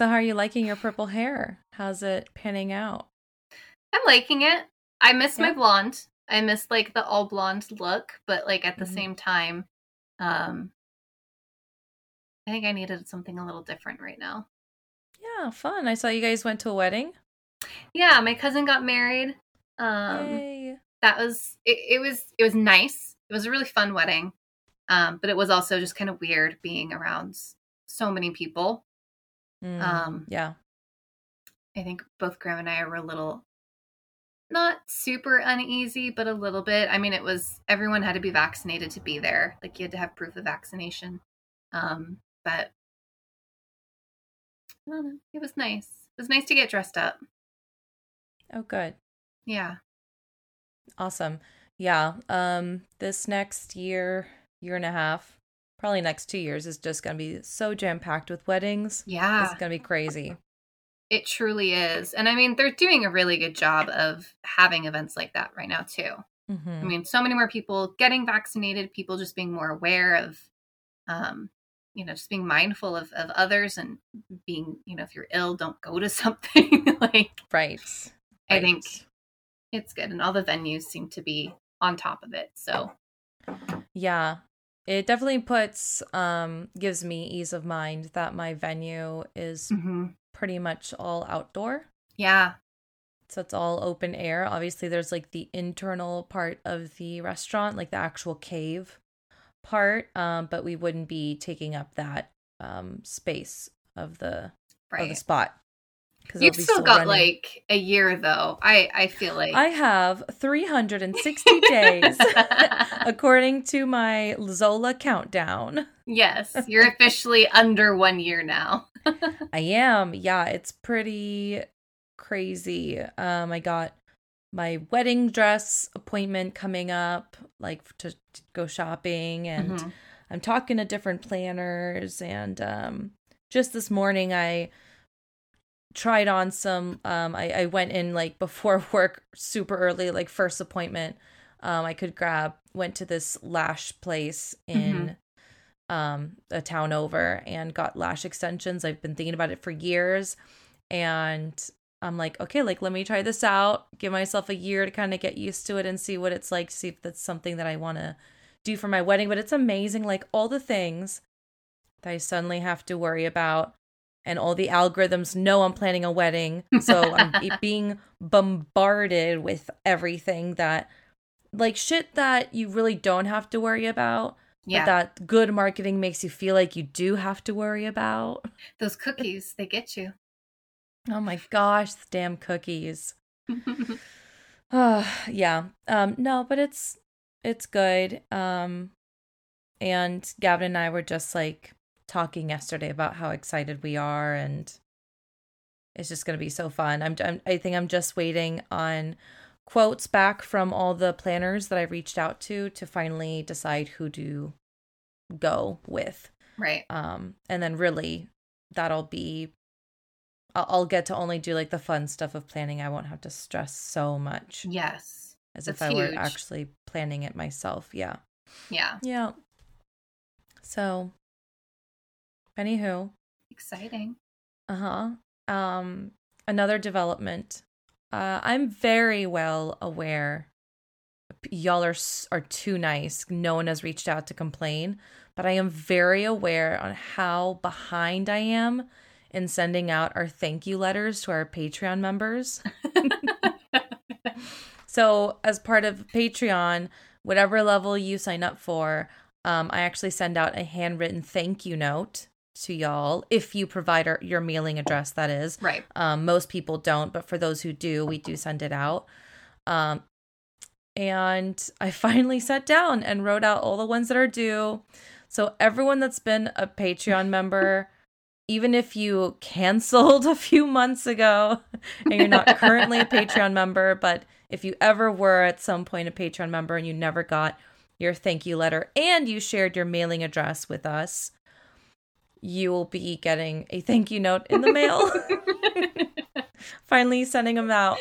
So, how are you liking your purple hair? How's it panning out? I'm liking it. I miss yeah. my blonde. I miss like the all blonde look, but like at the mm-hmm. same time, um, I think I needed something a little different right now. Yeah, fun. I saw you guys went to a wedding. Yeah, my cousin got married. Um, Yay. that was it, it was it was nice. It was a really fun wedding. Um, but it was also just kind of weird being around so many people. Mm, um, yeah. I think both Graham and I were a little not super uneasy, but a little bit. I mean, it was everyone had to be vaccinated to be there. Like you had to have proof of vaccination. Um, but I don't know. It was nice. It was nice to get dressed up. Oh, good. Yeah. Awesome. Yeah. Um, this next year, year and a half, probably next two years is just going to be so jam packed with weddings. Yeah. It's going to be crazy. It truly is. And I mean, they're doing a really good job of having events like that right now, too. Mm-hmm. I mean, so many more people getting vaccinated, people just being more aware of, um, you know, just being mindful of, of others and being, you know, if you're ill, don't go to something like. Right. I right. think it's good. And all the venues seem to be on top of it. So, yeah, it definitely puts um gives me ease of mind that my venue is mm-hmm. pretty much all outdoor yeah so it's all open air obviously there's like the internal part of the restaurant like the actual cave part um but we wouldn't be taking up that um space of the right. of the spot You've still, got running. like a year though. I I feel like I have 360 days according to my Zola countdown. Yes, you're officially under 1 year now. I am. Yeah, it's pretty crazy. Um I got my wedding dress appointment coming up like to, to go shopping and mm-hmm. I'm talking to different planners and um just this morning I tried on some um I, I went in like before work super early like first appointment um i could grab went to this lash place in mm-hmm. um a town over and got lash extensions. I've been thinking about it for years. And i'm like okay like let me try this out. Give myself a year to kind of get used to it and see what it's like see if that's something that i want to do for my wedding. But it's amazing like all the things that i suddenly have to worry about and all the algorithms know I'm planning a wedding. So I'm being bombarded with everything that, like, shit that you really don't have to worry about. Yeah. But that good marketing makes you feel like you do have to worry about. Those cookies, they get you. Oh my gosh, the damn cookies. uh, yeah. Um, no, but it's it's good. Um and Gavin and I were just like talking yesterday about how excited we are and it's just going to be so fun. I'm, I'm I think I'm just waiting on quotes back from all the planners that I reached out to to finally decide who to go with. Right. Um and then really that'll be I'll, I'll get to only do like the fun stuff of planning. I won't have to stress so much. Yes. As That's if I huge. were actually planning it myself. Yeah. Yeah. Yeah. So Anywho. Exciting. Uh huh. Um, another development. Uh, I'm very well aware. Y'all are are too nice. No one has reached out to complain, but I am very aware on how behind I am in sending out our thank you letters to our Patreon members. so, as part of Patreon, whatever level you sign up for, um, I actually send out a handwritten thank you note to y'all if you provide our, your mailing address that is. Right. Um, most people don't but for those who do we do send it out. Um, and i finally sat down and wrote out all the ones that are due. So everyone that's been a patreon member even if you canceled a few months ago and you're not currently a patreon member but if you ever were at some point a patreon member and you never got your thank you letter and you shared your mailing address with us you will be getting a thank you note in the mail. Finally sending them out.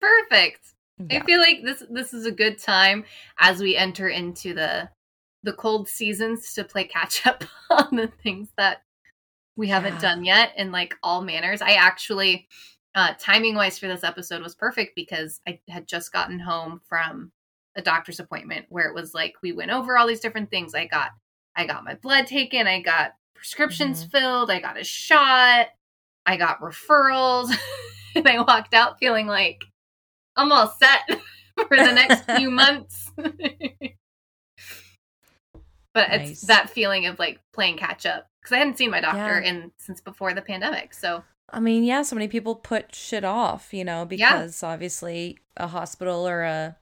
Perfect. Yeah. I feel like this this is a good time as we enter into the the cold seasons to play catch up on the things that we haven't yeah. done yet in like all manners. I actually uh timing wise for this episode was perfect because I had just gotten home from a doctor's appointment where it was like we went over all these different things. I got I got my blood taken, I got prescriptions mm-hmm. filled, I got a shot, I got referrals, and I walked out feeling like I'm all set for the next few months. but nice. it's that feeling of like playing catch up because I hadn't seen my doctor yeah. in since before the pandemic. So I mean, yeah, so many people put shit off, you know, because yeah. obviously a hospital or a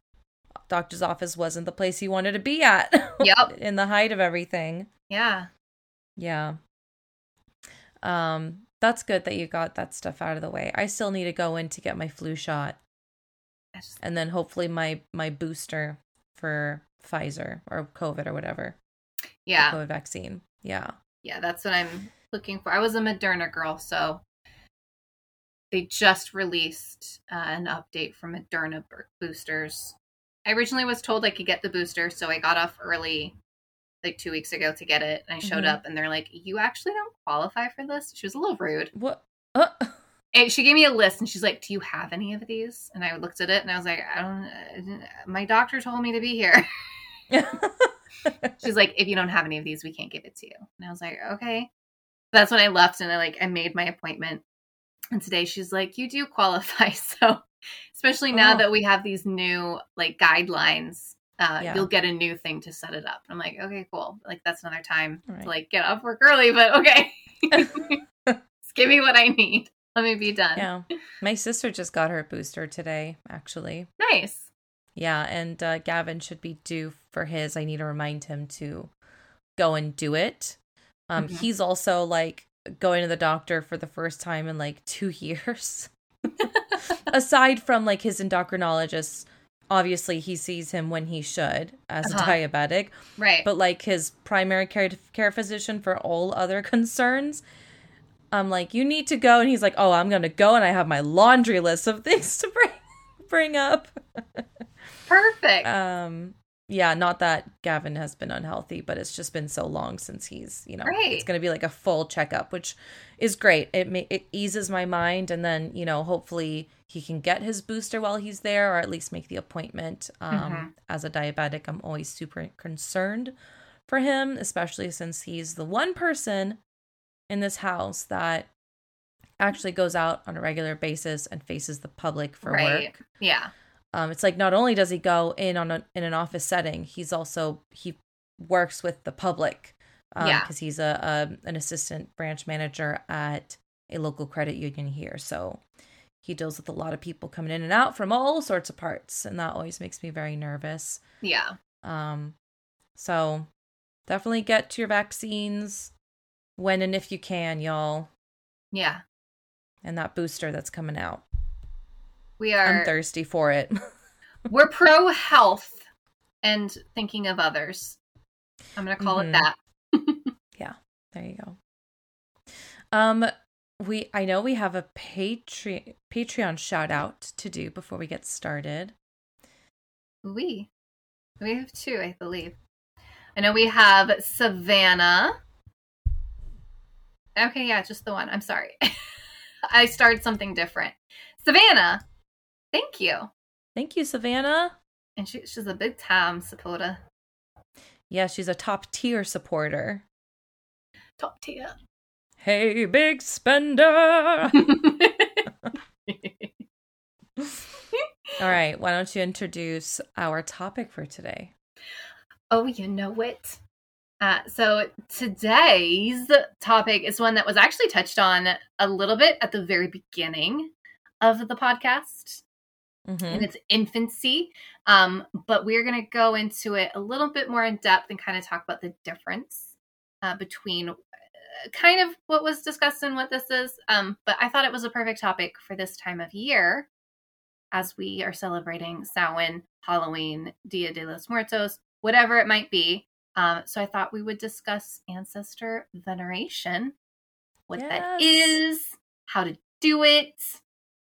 doctor's office wasn't the place he wanted to be at. Yep. in the height of everything. Yeah. Yeah. Um, that's good that you got that stuff out of the way. I still need to go in to get my flu shot. Just... And then hopefully my my booster for Pfizer or COVID or whatever. Yeah. The COVID vaccine. Yeah. Yeah, that's what I'm looking for. I was a Moderna girl, so they just released uh, an update for Moderna boosters I originally was told I could get the booster, so I got off early like two weeks ago to get it. And I showed mm-hmm. up and they're like, You actually don't qualify for this? She was a little rude. What? Uh. And she gave me a list and she's like, Do you have any of these? And I looked at it and I was like, I don't, my doctor told me to be here. she's like, If you don't have any of these, we can't give it to you. And I was like, Okay. That's when I left and I like, I made my appointment. And today she's like, You do qualify. So especially now oh. that we have these new like guidelines uh, yeah. you'll get a new thing to set it up. I'm like, okay, cool. Like that's another time right. to like get off work early, but okay. Just give me what I need. Let me be done. Yeah. My sister just got her booster today, actually. Nice. Yeah, and uh, Gavin should be due for his. I need to remind him to go and do it. Um, mm-hmm. he's also like going to the doctor for the first time in like two years aside from like his endocrinologist, obviously he sees him when he should as uh-huh. a diabetic. Right. But like his primary care care physician for all other concerns, I'm like, you need to go, and he's like, oh, I'm gonna go, and I have my laundry list of things to bring bring up. Perfect. Um, yeah, not that Gavin has been unhealthy, but it's just been so long since he's, you know, right. it's going to be like a full checkup, which is great. It may, it eases my mind, and then you know, hopefully he can get his booster while he's there, or at least make the appointment. Um, mm-hmm. As a diabetic, I'm always super concerned for him, especially since he's the one person in this house that actually goes out on a regular basis and faces the public for right. work. Yeah. Um, it's like not only does he go in on a, in an office setting, he's also he works with the public. Um, yeah, because he's a, a an assistant branch manager at a local credit union here, so he deals with a lot of people coming in and out from all sorts of parts, and that always makes me very nervous. Yeah. Um, so definitely get to your vaccines when and if you can, y'all. Yeah. And that booster that's coming out. We are I'm thirsty for it. we're pro health and thinking of others. I'm going to call mm-hmm. it that. yeah. There you go. Um we I know we have a Patreon Patreon shout out to do before we get started. We we have two, I believe. I know we have Savannah. Okay, yeah, just the one. I'm sorry. I started something different. Savannah Thank you. Thank you, Savannah. And she, she's a big time supporter. Yeah, she's a top tier supporter. Top tier. Hey, big spender. All right, why don't you introduce our topic for today? Oh, you know it. Uh, so today's topic is one that was actually touched on a little bit at the very beginning of the podcast mm-hmm. in its infancy. Um, but we're going to go into it a little bit more in depth and kind of talk about the difference uh, between uh, kind of what was discussed and what this is. Um, but I thought it was a perfect topic for this time of year as we are celebrating Samhain, Halloween, Dia de los Muertos, whatever it might be. Um, so I thought we would discuss ancestor veneration, what yes. that is, how to do it,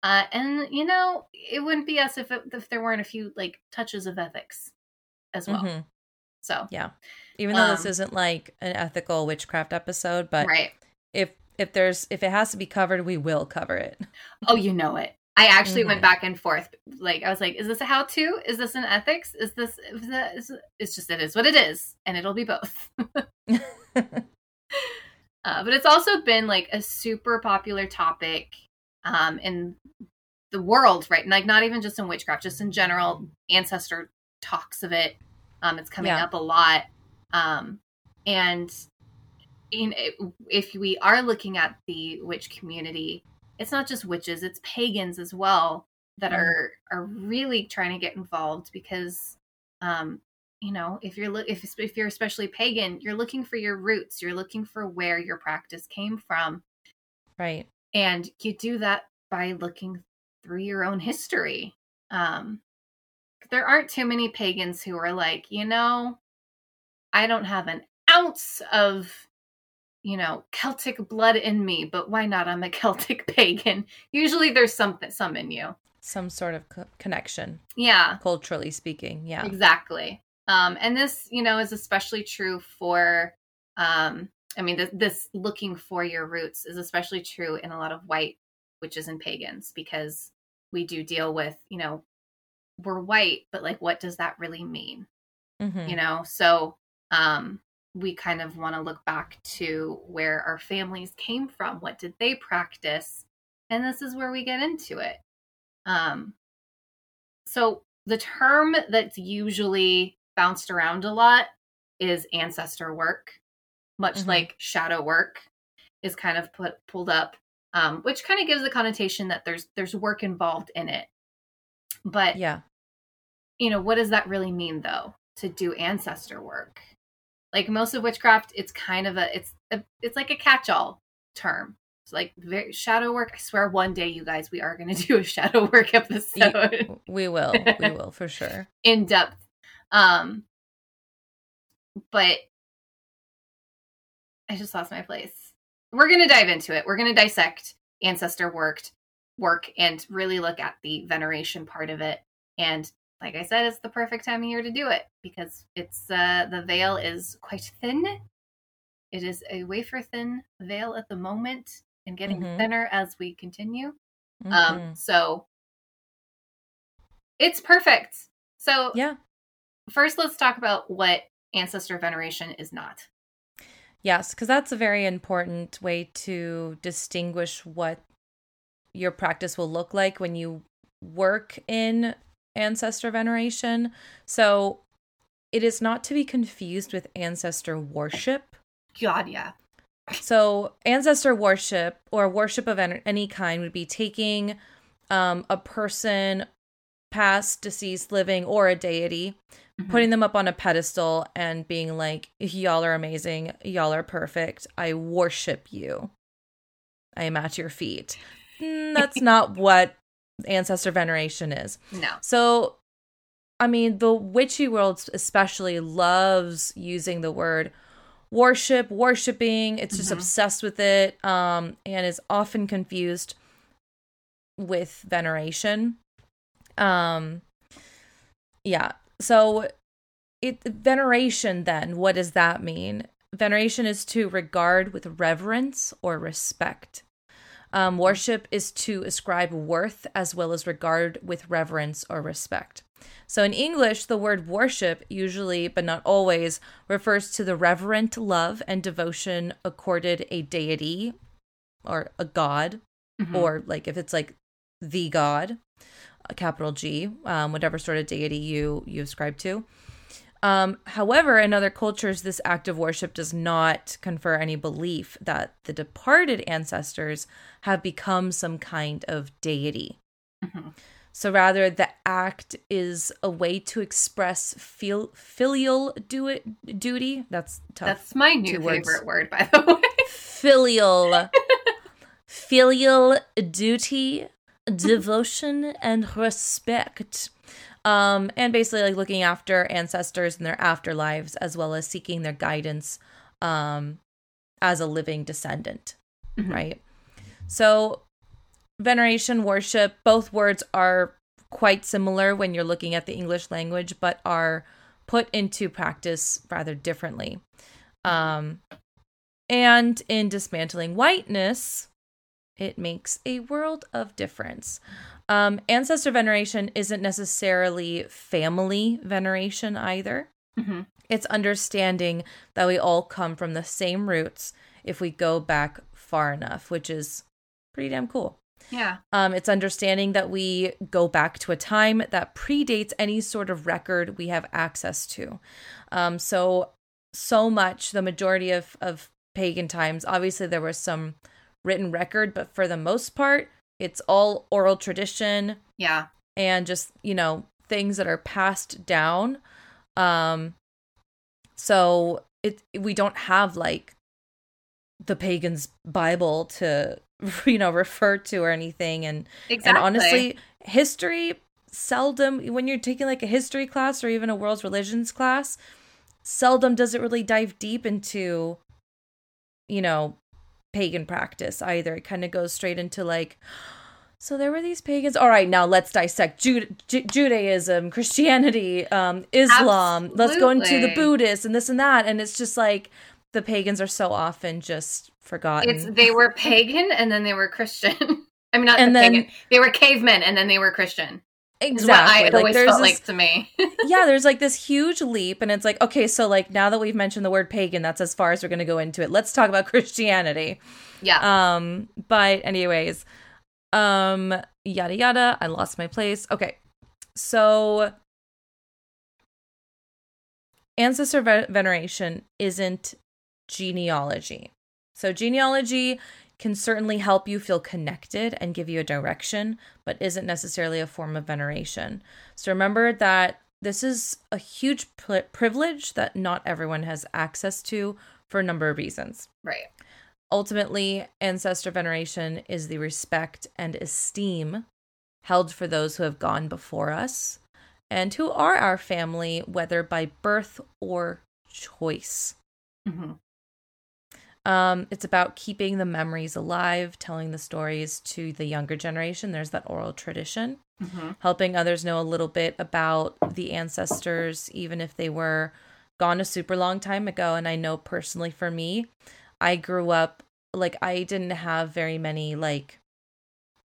uh, and you know, it wouldn't be us if it, if there weren't a few like touches of ethics as well. Mm-hmm. So yeah, even though um, this isn't like an ethical witchcraft episode, but right. if if there's if it has to be covered, we will cover it. Oh, you know it. I actually mm-hmm. went back and forth. Like I was like, is this a how to? Is this an ethics? Is this is that is it's just it is what it is, and it'll be both. uh, but it's also been like a super popular topic um, in the world, right? Like not even just in witchcraft, just in general. Ancestor talks of it. Um, it's coming yeah. up a lot. Um, and in, if we are looking at the witch community, it's not just witches; it's pagans as well that mm. are are really trying to get involved because, um, you know, if you're if if you're especially pagan, you're looking for your roots. You're looking for where your practice came from, right? And you do that by looking through your own history. Um, there aren't too many pagans who are like, you know, I don't have an ounce of, you know, Celtic blood in me, but why not? I'm a Celtic pagan. Usually there's something, some in you. Some sort of co- connection. Yeah. Culturally speaking. Yeah. Exactly. Um, and this, you know, is especially true for, um, I mean, this, this looking for your roots is especially true in a lot of white witches and pagans because we do deal with, you know, we're white, but like, what does that really mean? Mm-hmm. You know, so um, we kind of want to look back to where our families came from. What did they practice? And this is where we get into it. Um, so the term that's usually bounced around a lot is ancestor work, much mm-hmm. like shadow work is kind of put pulled up, um, which kind of gives the connotation that there's there's work involved in it. But yeah, you know, what does that really mean though to do ancestor work? Like most of witchcraft, it's kind of a it's a, it's like a catch-all term. It's like very, shadow work. I swear, one day, you guys, we are going to do a shadow work episode. we will, we will for sure, in depth. Um, but I just lost my place. We're going to dive into it. We're going to dissect ancestor worked work and really look at the veneration part of it and like I said, it's the perfect time of year to do it because it's uh, the veil is quite thin. It is a wafer thin veil at the moment and getting mm-hmm. thinner as we continue. Um, mm-hmm. Um, so it's perfect. So yeah. First, let's talk about what ancestor veneration is not. Yes, because that's a very important way to distinguish what your practice will look like when you work in ancestor veneration. So it is not to be confused with ancestor worship. God, yeah. So ancestor worship or worship of any kind would be taking um, a person, past, deceased, living, or a deity, mm-hmm. putting them up on a pedestal and being like, y'all are amazing. Y'all are perfect. I worship you. I am at your feet. Mm, that's not what ancestor veneration is. No. So, I mean, the witchy world especially loves using the word worship, worshiping. It's just mm-hmm. obsessed with it um, and is often confused with veneration. Um, yeah. So, it veneration then, what does that mean? Veneration is to regard with reverence or respect. Um, worship is to ascribe worth as well as regard with reverence or respect. So in English, the word worship usually, but not always, refers to the reverent love and devotion accorded a deity or a god, mm-hmm. or like if it's like the god, capital G, um, whatever sort of deity you you ascribe to. Um, however, in other cultures, this act of worship does not confer any belief that the departed ancestors have become some kind of deity. Mm-hmm. So rather, the act is a way to express fil- filial du- duty. That's tough. That's my new favorite word, by the way. filial. filial duty, devotion, and respect um, and basically like looking after ancestors and their afterlives as well as seeking their guidance um, as a living descendant, mm-hmm. right? So, veneration, worship, both words are quite similar when you're looking at the English language, but are put into practice rather differently. Um, and in dismantling whiteness, it makes a world of difference. Um, ancestor veneration isn't necessarily family veneration either. Mm-hmm. It's understanding that we all come from the same roots if we go back far enough, which is pretty damn cool. Yeah. Um, it's understanding that we go back to a time that predates any sort of record we have access to. Um, so, so much, the majority of, of pagan times, obviously there were some written record, but for the most part, it's all oral tradition. Yeah. And just, you know, things that are passed down. Um, so it we don't have like the pagans bible to you know refer to or anything and exactly. and honestly history seldom when you're taking like a history class or even a world's religions class seldom does it really dive deep into you know pagan practice either it kind of goes straight into like so there were these pagans. All right, now let's dissect Ju- Ju- Judaism, Christianity, um, Islam. Absolutely. Let's go into the Buddhists and this and that. And it's just like the pagans are so often just forgotten. It's they were pagan and then they were Christian. I mean, not and the then, pagan. They were cavemen and then they were Christian. Exactly. I like, always felt this, like to me. yeah, there's like this huge leap, and it's like, okay, so like now that we've mentioned the word pagan, that's as far as we're going to go into it. Let's talk about Christianity. Yeah. Um. But anyways, um, yada yada. I lost my place. Okay. So ancestor veneration isn't genealogy. So genealogy can certainly help you feel connected and give you a direction, but isn't necessarily a form of veneration. So remember that this is a huge privilege that not everyone has access to for a number of reasons. Right. Ultimately, ancestor veneration is the respect and esteem held for those who have gone before us and who are our family, whether by birth or choice. Mm-hmm. Um, it's about keeping the memories alive, telling the stories to the younger generation. There's that oral tradition, mm-hmm. helping others know a little bit about the ancestors, even if they were gone a super long time ago. And I know personally for me, I grew up like I didn't have very many like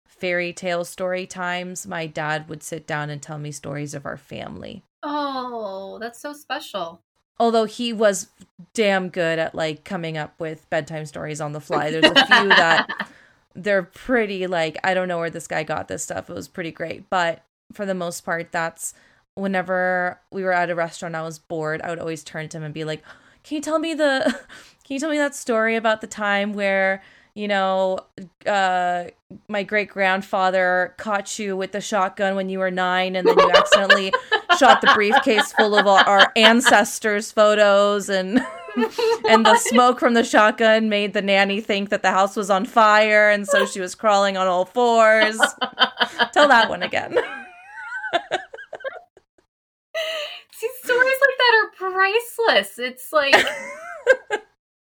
fairy tale story times. My dad would sit down and tell me stories of our family. Oh, that's so special. Although he was damn good at like coming up with bedtime stories on the fly. There's a few that they're pretty like I don't know where this guy got this stuff. It was pretty great, but for the most part that's whenever we were at a restaurant I was bored, I would always turn to him and be like, "Can you tell me the Can you tell me that story about the time where, you know, uh, my great grandfather caught you with the shotgun when you were nine and then you accidentally shot the briefcase full of our ancestors' photos and. and the smoke from the shotgun made the nanny think that the house was on fire and so she was crawling on all fours. Tell that one again. See, stories like that are priceless. It's like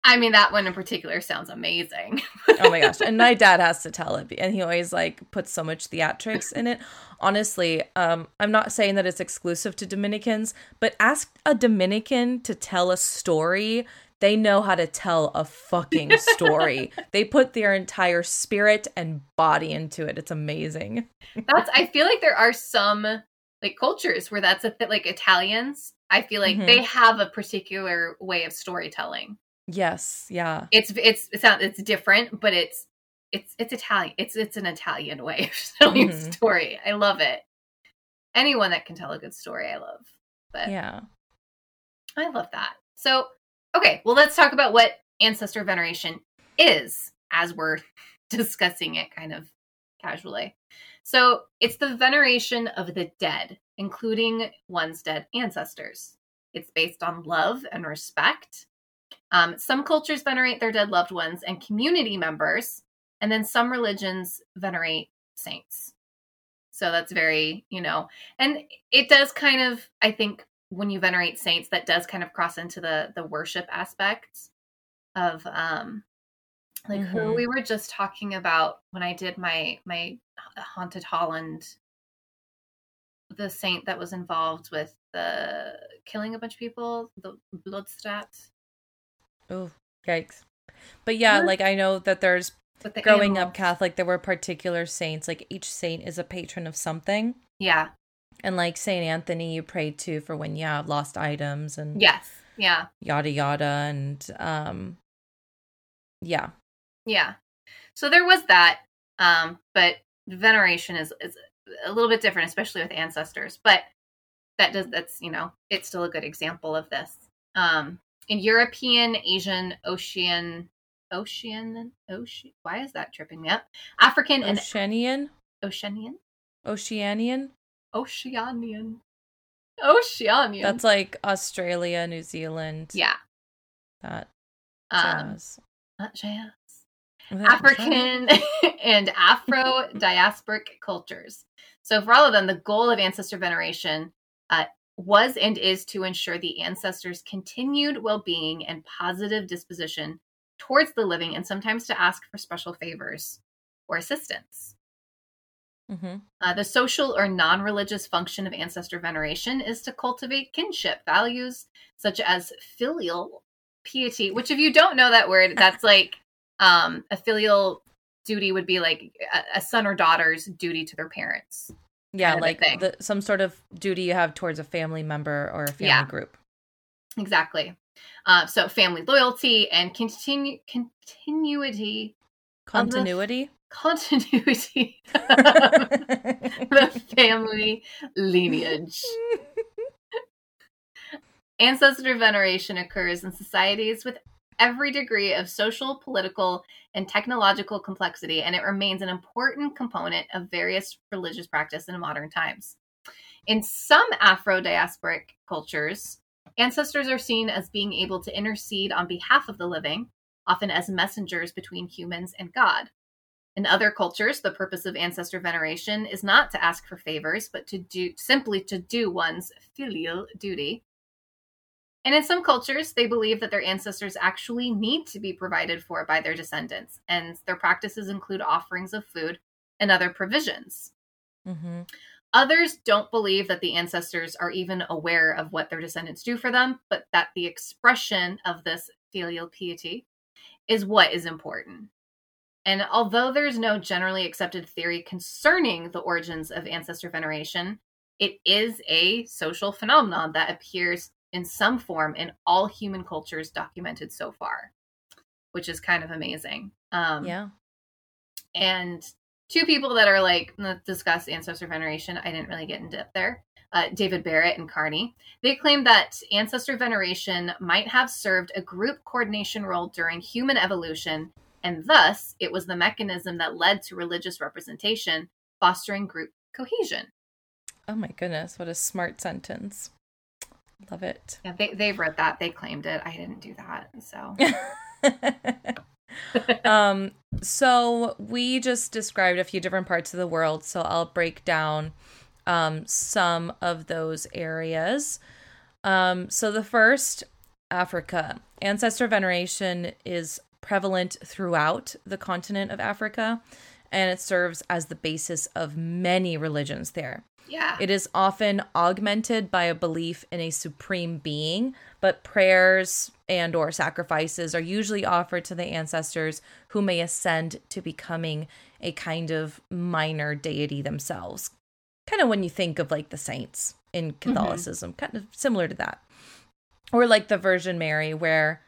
I mean, that one in particular sounds amazing. oh my gosh. And my dad has to tell it. And he always like puts so much theatrics in it. Honestly, um, I'm not saying that it's exclusive to Dominicans, but ask a Dominican to tell a story. They know how to tell a fucking story. they put their entire spirit and body into it. It's amazing. That's I feel like there are some like cultures where that's a bit like Italians. I feel like mm-hmm. they have a particular way of storytelling. Yes, yeah. It's it's it's not it's different, but it's it's it's Italian. It's it's an Italian way of telling mm-hmm. a story. I love it. Anyone that can tell a good story, I love. But yeah, I love that. So okay, well, let's talk about what ancestor veneration is as we're discussing it kind of casually. So it's the veneration of the dead, including one's dead ancestors. It's based on love and respect um, some cultures venerate their dead loved ones and community members, and then some religions venerate saints. So that's very, you know, and it does kind of, I think, when you venerate saints, that does kind of cross into the the worship aspects of um like mm-hmm. who we were just talking about when I did my my haunted Holland the saint that was involved with the killing a bunch of people, the Blodstad. Oh, yikes! But yeah, like I know that there's growing animals. up Catholic, there were particular saints. Like each saint is a patron of something. Yeah. And like Saint Anthony, you pray to for when you have lost items and yes, yeah, yada yada, and um, yeah, yeah. So there was that, um, but veneration is is a little bit different, especially with ancestors. But that does that's you know it's still a good example of this. Um, in European, Asian, Ocean, Ocean, Ocean. Why is that tripping me up? African and Oceanian, Oceanian, Oceanian, Oceanian, Oceanian. That's like Australia, New Zealand. Yeah, that um, jazz. Um, that jazz. African and Afro diasporic cultures. So, for all of them, the goal of ancestor veneration uh, was and is to ensure the ancestors' continued well being and positive disposition towards the living, and sometimes to ask for special favors or assistance. Mm-hmm. Uh, the social or non religious function of ancestor veneration is to cultivate kinship values such as filial piety, which, if you don't know that word, that's like um, a filial duty would be like a, a son or daughter's duty to their parents. Yeah, like the, some sort of duty you have towards a family member or a family yeah. group. Exactly. Uh, so family loyalty and continue continuity. Continuity. Continuity. the family lineage. Ancestor veneration occurs in societies with every degree of social, political, and technological complexity, and it remains an important component of various religious practice in modern times. In some Afro diasporic cultures, ancestors are seen as being able to intercede on behalf of the living, often as messengers between humans and God. In other cultures, the purpose of ancestor veneration is not to ask for favors, but to do simply to do one's filial duty, and in some cultures, they believe that their ancestors actually need to be provided for by their descendants, and their practices include offerings of food and other provisions. Mm-hmm. Others don't believe that the ancestors are even aware of what their descendants do for them, but that the expression of this filial piety is what is important. And although there's no generally accepted theory concerning the origins of ancestor veneration, it is a social phenomenon that appears in some form in all human cultures documented so far, which is kind of amazing. Um, yeah. And two people that are like let's discuss ancestor veneration. I didn't really get in depth there. Uh, David Barrett and Carney. They claim that ancestor veneration might have served a group coordination role during human evolution, and thus it was the mechanism that led to religious representation, fostering group cohesion. Oh my goodness, what a smart sentence. Love it. Yeah, they they wrote that. They claimed it. I didn't do that. So um so we just described a few different parts of the world, so I'll break down um some of those areas. Um so the first Africa. Ancestor veneration is prevalent throughout the continent of Africa and it serves as the basis of many religions there. Yeah. It is often augmented by a belief in a supreme being, but prayers and or sacrifices are usually offered to the ancestors who may ascend to becoming a kind of minor deity themselves. Kind of when you think of like the saints in mm-hmm. Catholicism, mm-hmm. kind of similar to that. Or like the Virgin Mary where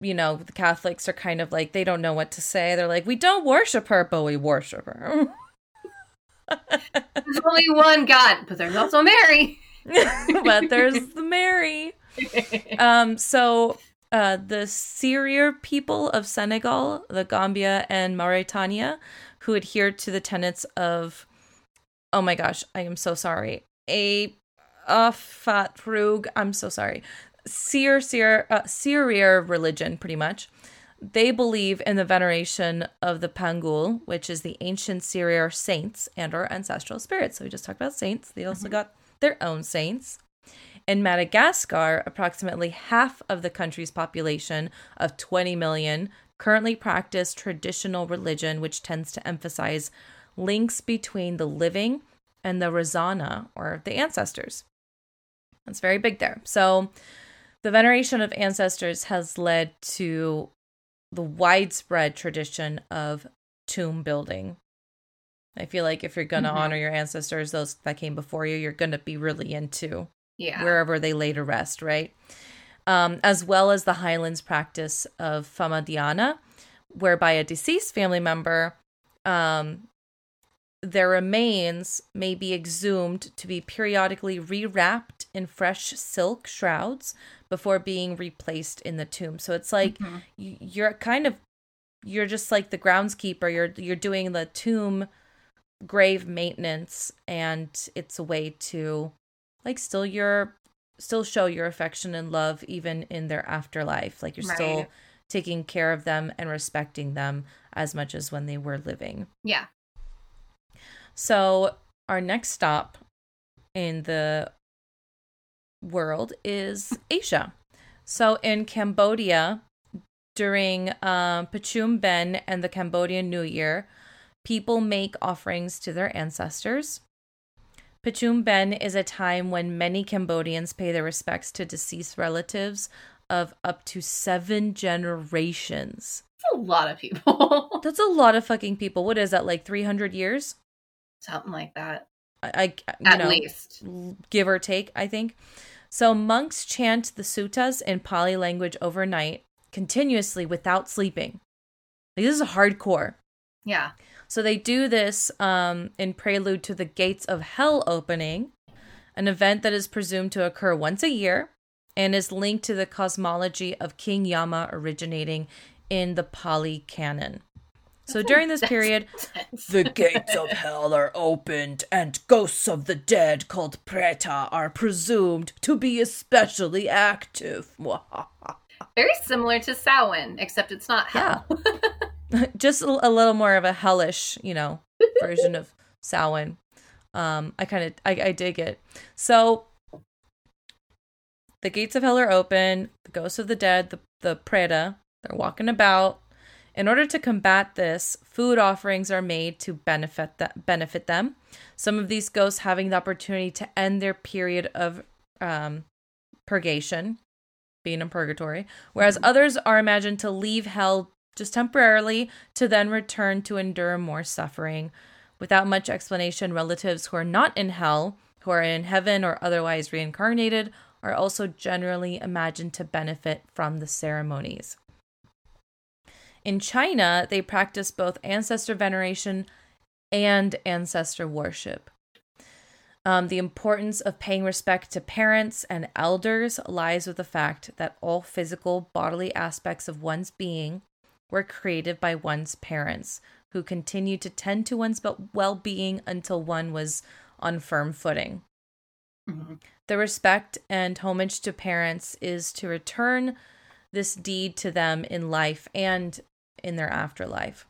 you know, the Catholics are kind of like they don't know what to say. They're like, "We don't worship her, but we worship her." there's only one God, but there's also Mary. but there's the Mary. Um, so uh, the Serer people of Senegal, the Gambia, and Mauritania, who adhered to the tenets of, oh my gosh, I am so sorry, a Afatrug, I'm so sorry, Seer, Seer, uh, religion, pretty much, they believe in the veneration of the Pangool, which is the ancient Serer saints and our ancestral spirits. So we just talked about saints. They also mm-hmm. got their own saints. In Madagascar, approximately half of the country's population of 20 million currently practice traditional religion, which tends to emphasize links between the living and the Razana, or the ancestors. It's very big there. So, the veneration of ancestors has led to the widespread tradition of tomb building. I feel like if you're going to mm-hmm. honor your ancestors, those that came before you, you're going to be really into yeah. wherever they lay to rest, right? Um, as well as the Highlands practice of Famadihana, whereby a deceased family member um, their remains may be exhumed to be periodically rewrapped in fresh silk shrouds before being replaced in the tomb. So it's like mm-hmm. you're kind of you're just like the groundskeeper. You're you're doing the tomb grave maintenance and it's a way to like still your still show your affection and love even in their afterlife. Like you're right. still taking care of them and respecting them as much as when they were living. Yeah. So, our next stop in the world is Asia. So, in Cambodia, during um, Pachum Ben and the Cambodian New Year, people make offerings to their ancestors. Pachum Ben is a time when many Cambodians pay their respects to deceased relatives of up to seven generations. That's a lot of people. That's a lot of fucking people. What is that, like 300 years? something like that. I, I at know, least give or take, I think. So monks chant the suttas in Pali language overnight, continuously without sleeping. Like, this is hardcore. Yeah. So they do this um, in prelude to the gates of hell opening, an event that is presumed to occur once a year and is linked to the cosmology of King Yama originating in the Pali canon. So during this period, the gates of hell are opened, and ghosts of the dead called preta are presumed to be especially active. Very similar to Samhain, except it's not hell. Yeah. Just a little more of a hellish, you know, version of Samhain. Um, I kind of I, I dig it. So the gates of hell are open. The ghosts of the dead, the the preta, they're walking about in order to combat this, food offerings are made to benefit that benefit them. Some of these ghosts having the opportunity to end their period of um, purgation, being in purgatory, whereas mm-hmm. others are imagined to leave hell just temporarily to then return to endure more suffering. Without much explanation, relatives who are not in hell, who are in heaven or otherwise reincarnated, are also generally imagined to benefit from the ceremonies. In China, they practice both ancestor veneration and ancestor worship. Um, the importance of paying respect to parents and elders lies with the fact that all physical bodily aspects of one's being were created by one's parents, who continued to tend to one's well being until one was on firm footing. Mm-hmm. The respect and homage to parents is to return this deed to them in life and in their afterlife.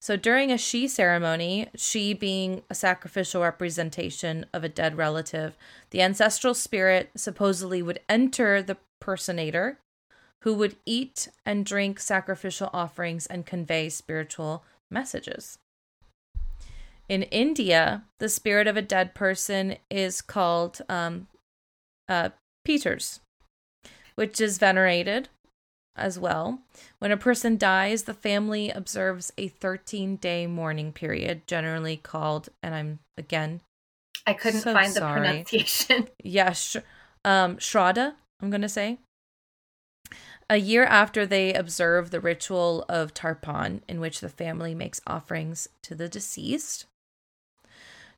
So during a she ceremony, she being a sacrificial representation of a dead relative, the ancestral spirit supposedly would enter the personator who would eat and drink sacrificial offerings and convey spiritual messages. In India, the spirit of a dead person is called um, uh, Pitars, which is venerated as well. When a person dies, the family observes a 13 day mourning period, generally called, and I'm again, I couldn't so find sorry. the pronunciation. yeah, sh- um, Shraddha, I'm going to say. A year after they observe the ritual of Tarpan, in which the family makes offerings to the deceased.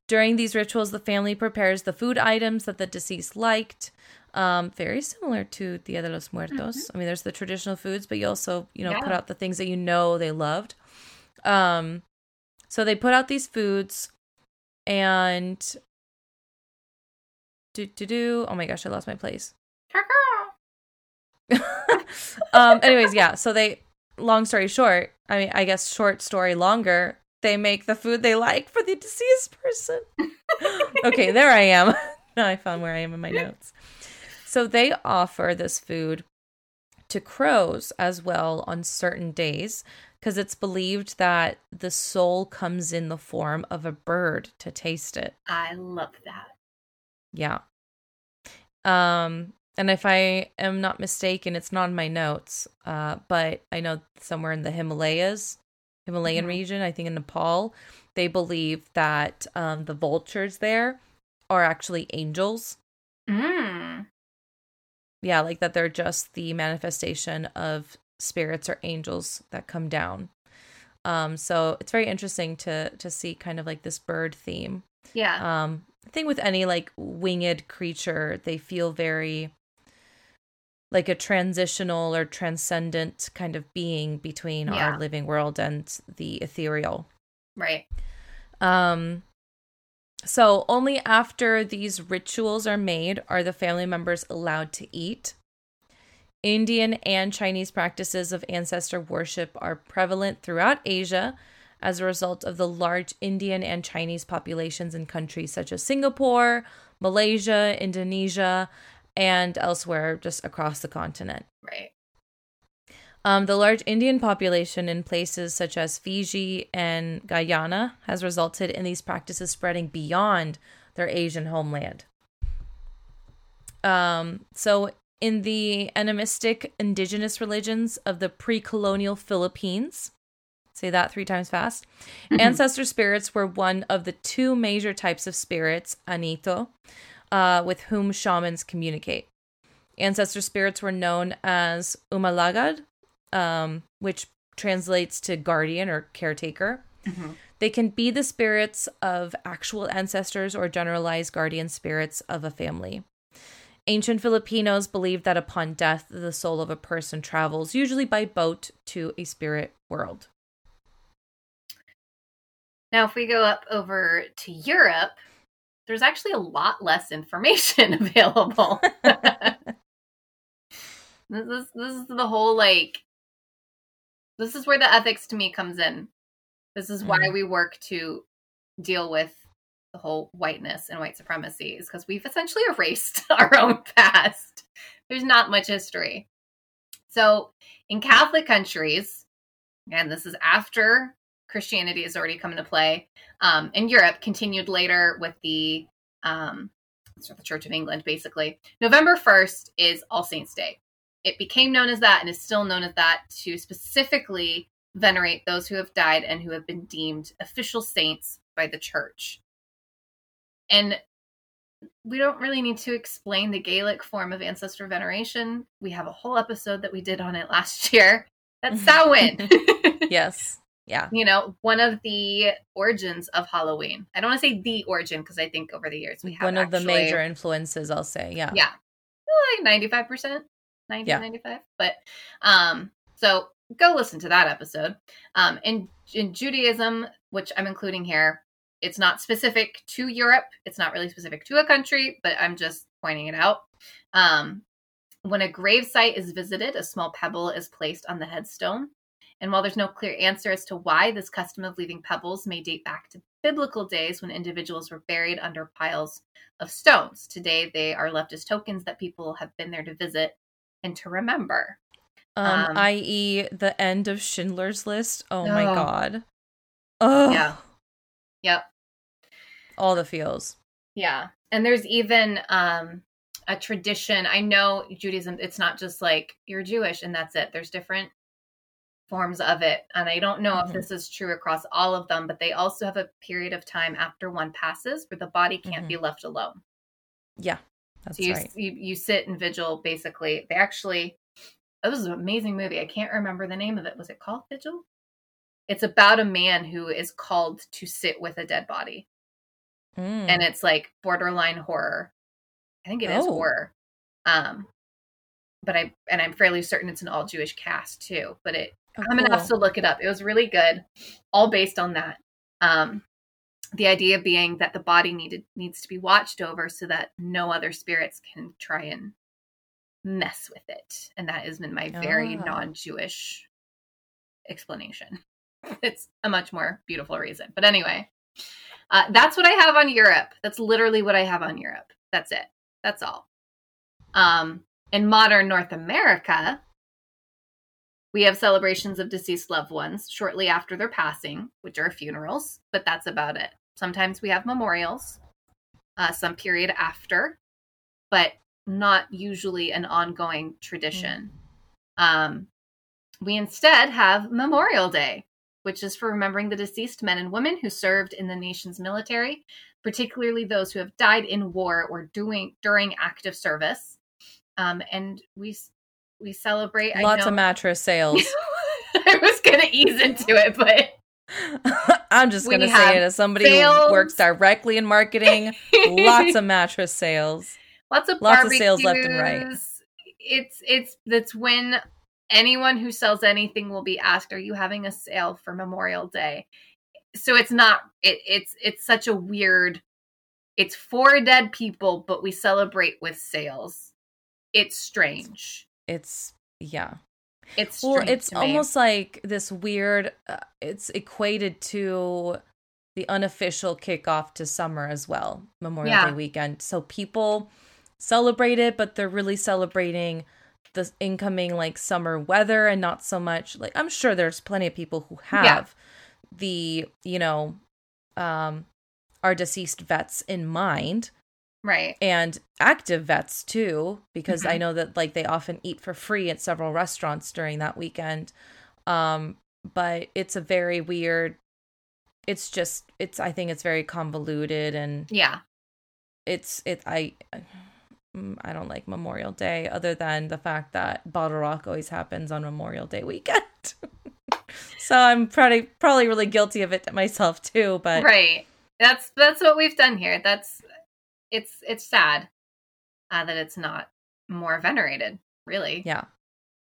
During these rituals, the family prepares the food items that the deceased liked, um, very similar to Dia de los Muertos. Mm-hmm. I mean, there's the traditional foods, but you also, you know, yeah. put out the things that you know they loved. Um, so they put out these foods and do do do. Oh my gosh, I lost my place. um. Anyways, yeah. So they. Long story short, I mean, I guess short story longer. They make the food they like for the deceased person. okay, there I am. now I found where I am in my notes. So they offer this food to crows as well on certain days because it's believed that the soul comes in the form of a bird to taste it. I love that. Yeah. Um, and if I am not mistaken, it's not in my notes, uh, but I know somewhere in the Himalayas, Himalayan mm-hmm. region, I think in Nepal, they believe that um, the vultures there are actually angels. Mm. Yeah, like that they're just the manifestation of spirits or angels that come down. Um, so it's very interesting to to see kind of like this bird theme. Yeah. Um, I think with any like winged creature, they feel very like a transitional or transcendent kind of being between yeah. our living world and the ethereal. Right. Um so only after these rituals are made are the family members allowed to eat. Indian and Chinese practices of ancestor worship are prevalent throughout Asia as a result of the large Indian and Chinese populations in countries such as Singapore, Malaysia, Indonesia, and elsewhere just across the continent. Right. Um, the large Indian population in places such as Fiji and Guyana has resulted in these practices spreading beyond their Asian homeland. Um, so, in the animistic indigenous religions of the pre colonial Philippines, say that three times fast, mm-hmm. ancestor spirits were one of the two major types of spirits, Anito, uh, with whom shamans communicate. Ancestor spirits were known as Umalagad, um, which translates to guardian or caretaker. Mm-hmm. They can be the spirits of actual ancestors or generalized guardian spirits of a family. Ancient Filipinos believed that upon death, the soul of a person travels, usually by boat, to a spirit world. Now, if we go up over to Europe, there's actually a lot less information available. this is this is the whole like this is where the ethics to me comes in. This is why mm. we work to deal with the whole whiteness and white supremacy is because we've essentially erased our own past. There's not much history. So, in Catholic countries, and this is after Christianity has already come into play. Um, in Europe, continued later with the um, the Church of England, basically. November 1st is All Saints' Day. It became known as that and is still known as that to specifically venerate those who have died and who have been deemed official saints by the church. And we don't really need to explain the Gaelic form of ancestor veneration. We have a whole episode that we did on it last year. That's Samhain. yes. Yeah. You know, one of the origins of Halloween. I don't want to say the origin because I think over the years we have one of actually, the major influences, I'll say. Yeah. Yeah. Like 95%, 90, yeah. But um, so go listen to that episode. Um, in, in Judaism, which I'm including here, it's not specific to Europe. It's not really specific to a country, but I'm just pointing it out. Um, when a grave site is visited, a small pebble is placed on the headstone and while there's no clear answer as to why this custom of leaving pebbles may date back to biblical days when individuals were buried under piles of stones, today they are left as tokens that people have been there to visit and to remember. Um, um i.e., the end of Schindler's List. Oh, oh. my god. Oh yeah, yep. All the feels. Yeah, and there's even um a tradition. I know Judaism. It's not just like you're Jewish and that's it. There's different forms of it. And I don't know mm-hmm. if this is true across all of them, but they also have a period of time after one passes where the body can't mm-hmm. be left alone. Yeah, that's so you, right. You, you sit in vigil, basically. They actually, it was an amazing movie. I can't remember the name of it. Was it called Vigil? It's about a man who is called to sit with a dead body. Mm. And it's like borderline horror. I think it is oh. horror. Um, but I and I'm fairly certain it's an all Jewish cast too. But it Oh, I'm gonna have to look it up. It was really good, all based on that. Um, the idea being that the body needed needs to be watched over so that no other spirits can try and mess with it, and that has been my very oh. non-Jewish explanation. It's a much more beautiful reason, but anyway, uh, that's what I have on Europe. That's literally what I have on Europe. That's it. That's all. Um, in modern North America, We have celebrations of deceased loved ones shortly after their passing, which are funerals, but that's about it. Sometimes we have memorials, uh, some period after, but not usually an ongoing tradition. Mm. Um, we instead have Memorial Day, which is for remembering the deceased men and women who served in the nation's military, particularly those who have died in war or doing during active service. Um, and we we celebrate lots of mattress sales. I was gonna ease into it, but I'm just gonna say it as somebody sales. who works directly in marketing. lots of mattress sales. Lots of lots of sales left and right. It's it's that's when anyone who sells anything will be asked, "Are you having a sale for Memorial Day?" So it's not. It, it's it's such a weird. It's for dead people, but we celebrate with sales. It's strange. It's yeah. It's well, it's almost like this weird. Uh, it's equated to the unofficial kickoff to summer as well, Memorial yeah. Day weekend. So people celebrate it, but they're really celebrating the incoming like summer weather and not so much like I'm sure there's plenty of people who have yeah. the, you know, um our deceased vets in mind. Right. And active vets too, because mm-hmm. I know that like they often eat for free at several restaurants during that weekend. Um, but it's a very weird it's just it's I think it's very convoluted and Yeah. It's it I Mm, I don't like Memorial Day other than the fact that BottleRock always happens on Memorial Day weekend. so I'm probably probably really guilty of it myself too, but Right. That's that's what we've done here. That's it's it's sad uh, that it's not more venerated, really. Yeah.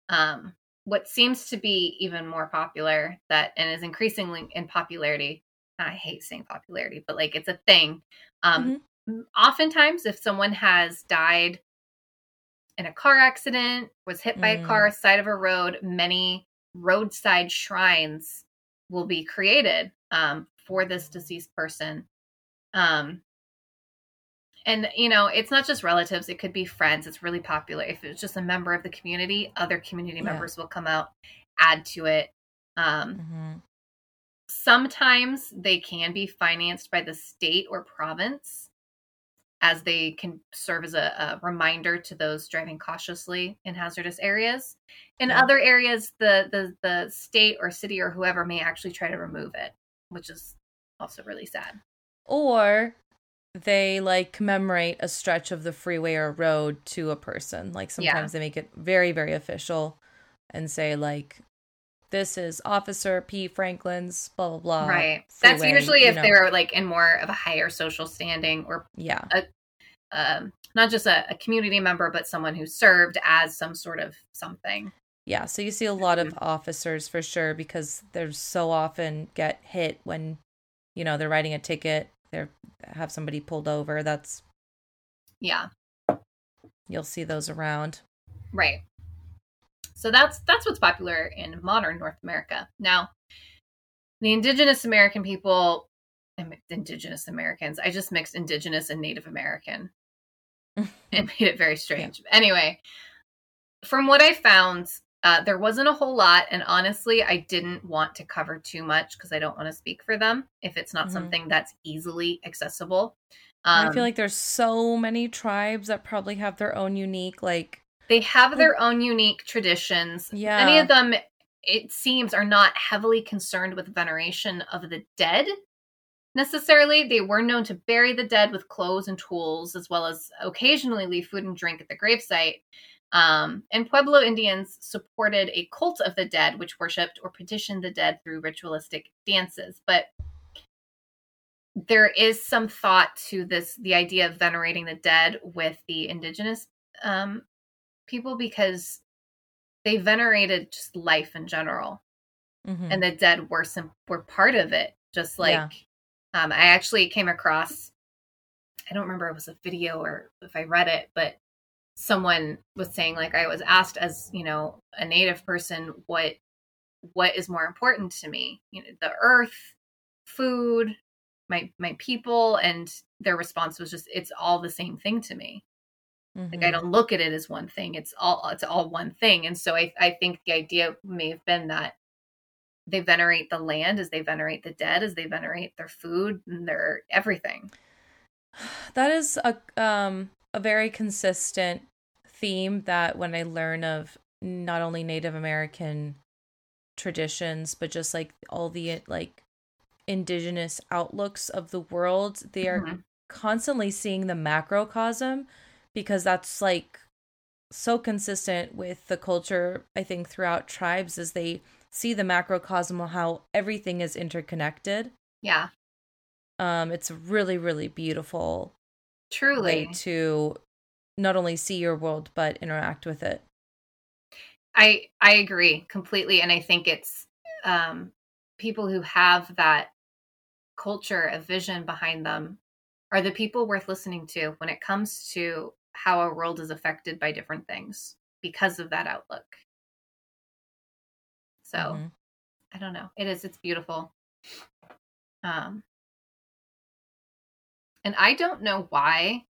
Um what seems to be even more popular that and is increasingly in popularity. I hate saying popularity, but like it's a thing. Um mm-hmm oftentimes if someone has died in a car accident was hit by mm. a car side of a road many roadside shrines will be created um, for this deceased person um, and you know it's not just relatives it could be friends it's really popular if it's just a member of the community other community yeah. members will come out add to it um, mm-hmm. sometimes they can be financed by the state or province as they can serve as a, a, reminder to those driving cautiously in hazardous areas. In yeah. other areas, the, the the state or city or whoever may actually try to remove it, which is also really sad. Or they like commemorate a stretch of the freeway or road to a person. Like sometimes yeah. they make it very very official and say like this is Officer P. Franklin's blah blah blah. Right. Freeway, That's usually if know. they're like in more of a higher social standing or yeah, a um, not just a, a, community member, but someone who served as some sort of something. Yeah, so you see a lot of mm-hmm. officers for sure because they're so often get hit when, you know, they're writing a ticket, they have somebody pulled over. That's yeah, you'll see those around. Right. So that's that's what's popular in modern North America now. The indigenous American people indigenous Americans. I just mixed indigenous and Native American and made it very strange. Yeah. Anyway, from what I found, uh, there wasn't a whole lot. And honestly, I didn't want to cover too much because I don't want to speak for them if it's not mm-hmm. something that's easily accessible. Um, I feel um, like there's so many tribes that probably have their own unique, like, they have their own unique traditions. Yeah. Many of them, it seems, are not heavily concerned with veneration of the dead necessarily. They were known to bury the dead with clothes and tools, as well as occasionally leave food and drink at the gravesite. Um, and Pueblo Indians supported a cult of the dead, which worshipped or petitioned the dead through ritualistic dances. But there is some thought to this the idea of venerating the dead with the indigenous um, people because they venerated just life in general. Mm-hmm. And the dead were some were part of it, just like yeah. Um, I actually came across, I don't remember it was a video or if I read it, but someone was saying like I was asked as you know a native person what what is more important to me, you know, the earth, food, my my people, and their response was just it's all the same thing to me. Mm-hmm. Like I mm-hmm. don't look at it as one thing. It's all it's all one thing. And so I I think the idea may have been that they venerate the land as they venerate the dead, as they venerate their food and their everything. That is a um a very consistent theme that when I learn of not only Native American traditions, but just like all the like indigenous outlooks of the world, they are mm-hmm. constantly seeing the macrocosm because that's like so consistent with the culture I think throughout tribes as they see the macrocosm of how everything is interconnected. Yeah. Um it's really really beautiful truly to not only see your world but interact with it. I I agree completely and I think it's um people who have that culture a vision behind them are the people worth listening to when it comes to how our world is affected by different things because of that outlook. So mm-hmm. I don't know. It is it's beautiful. Um and I don't know why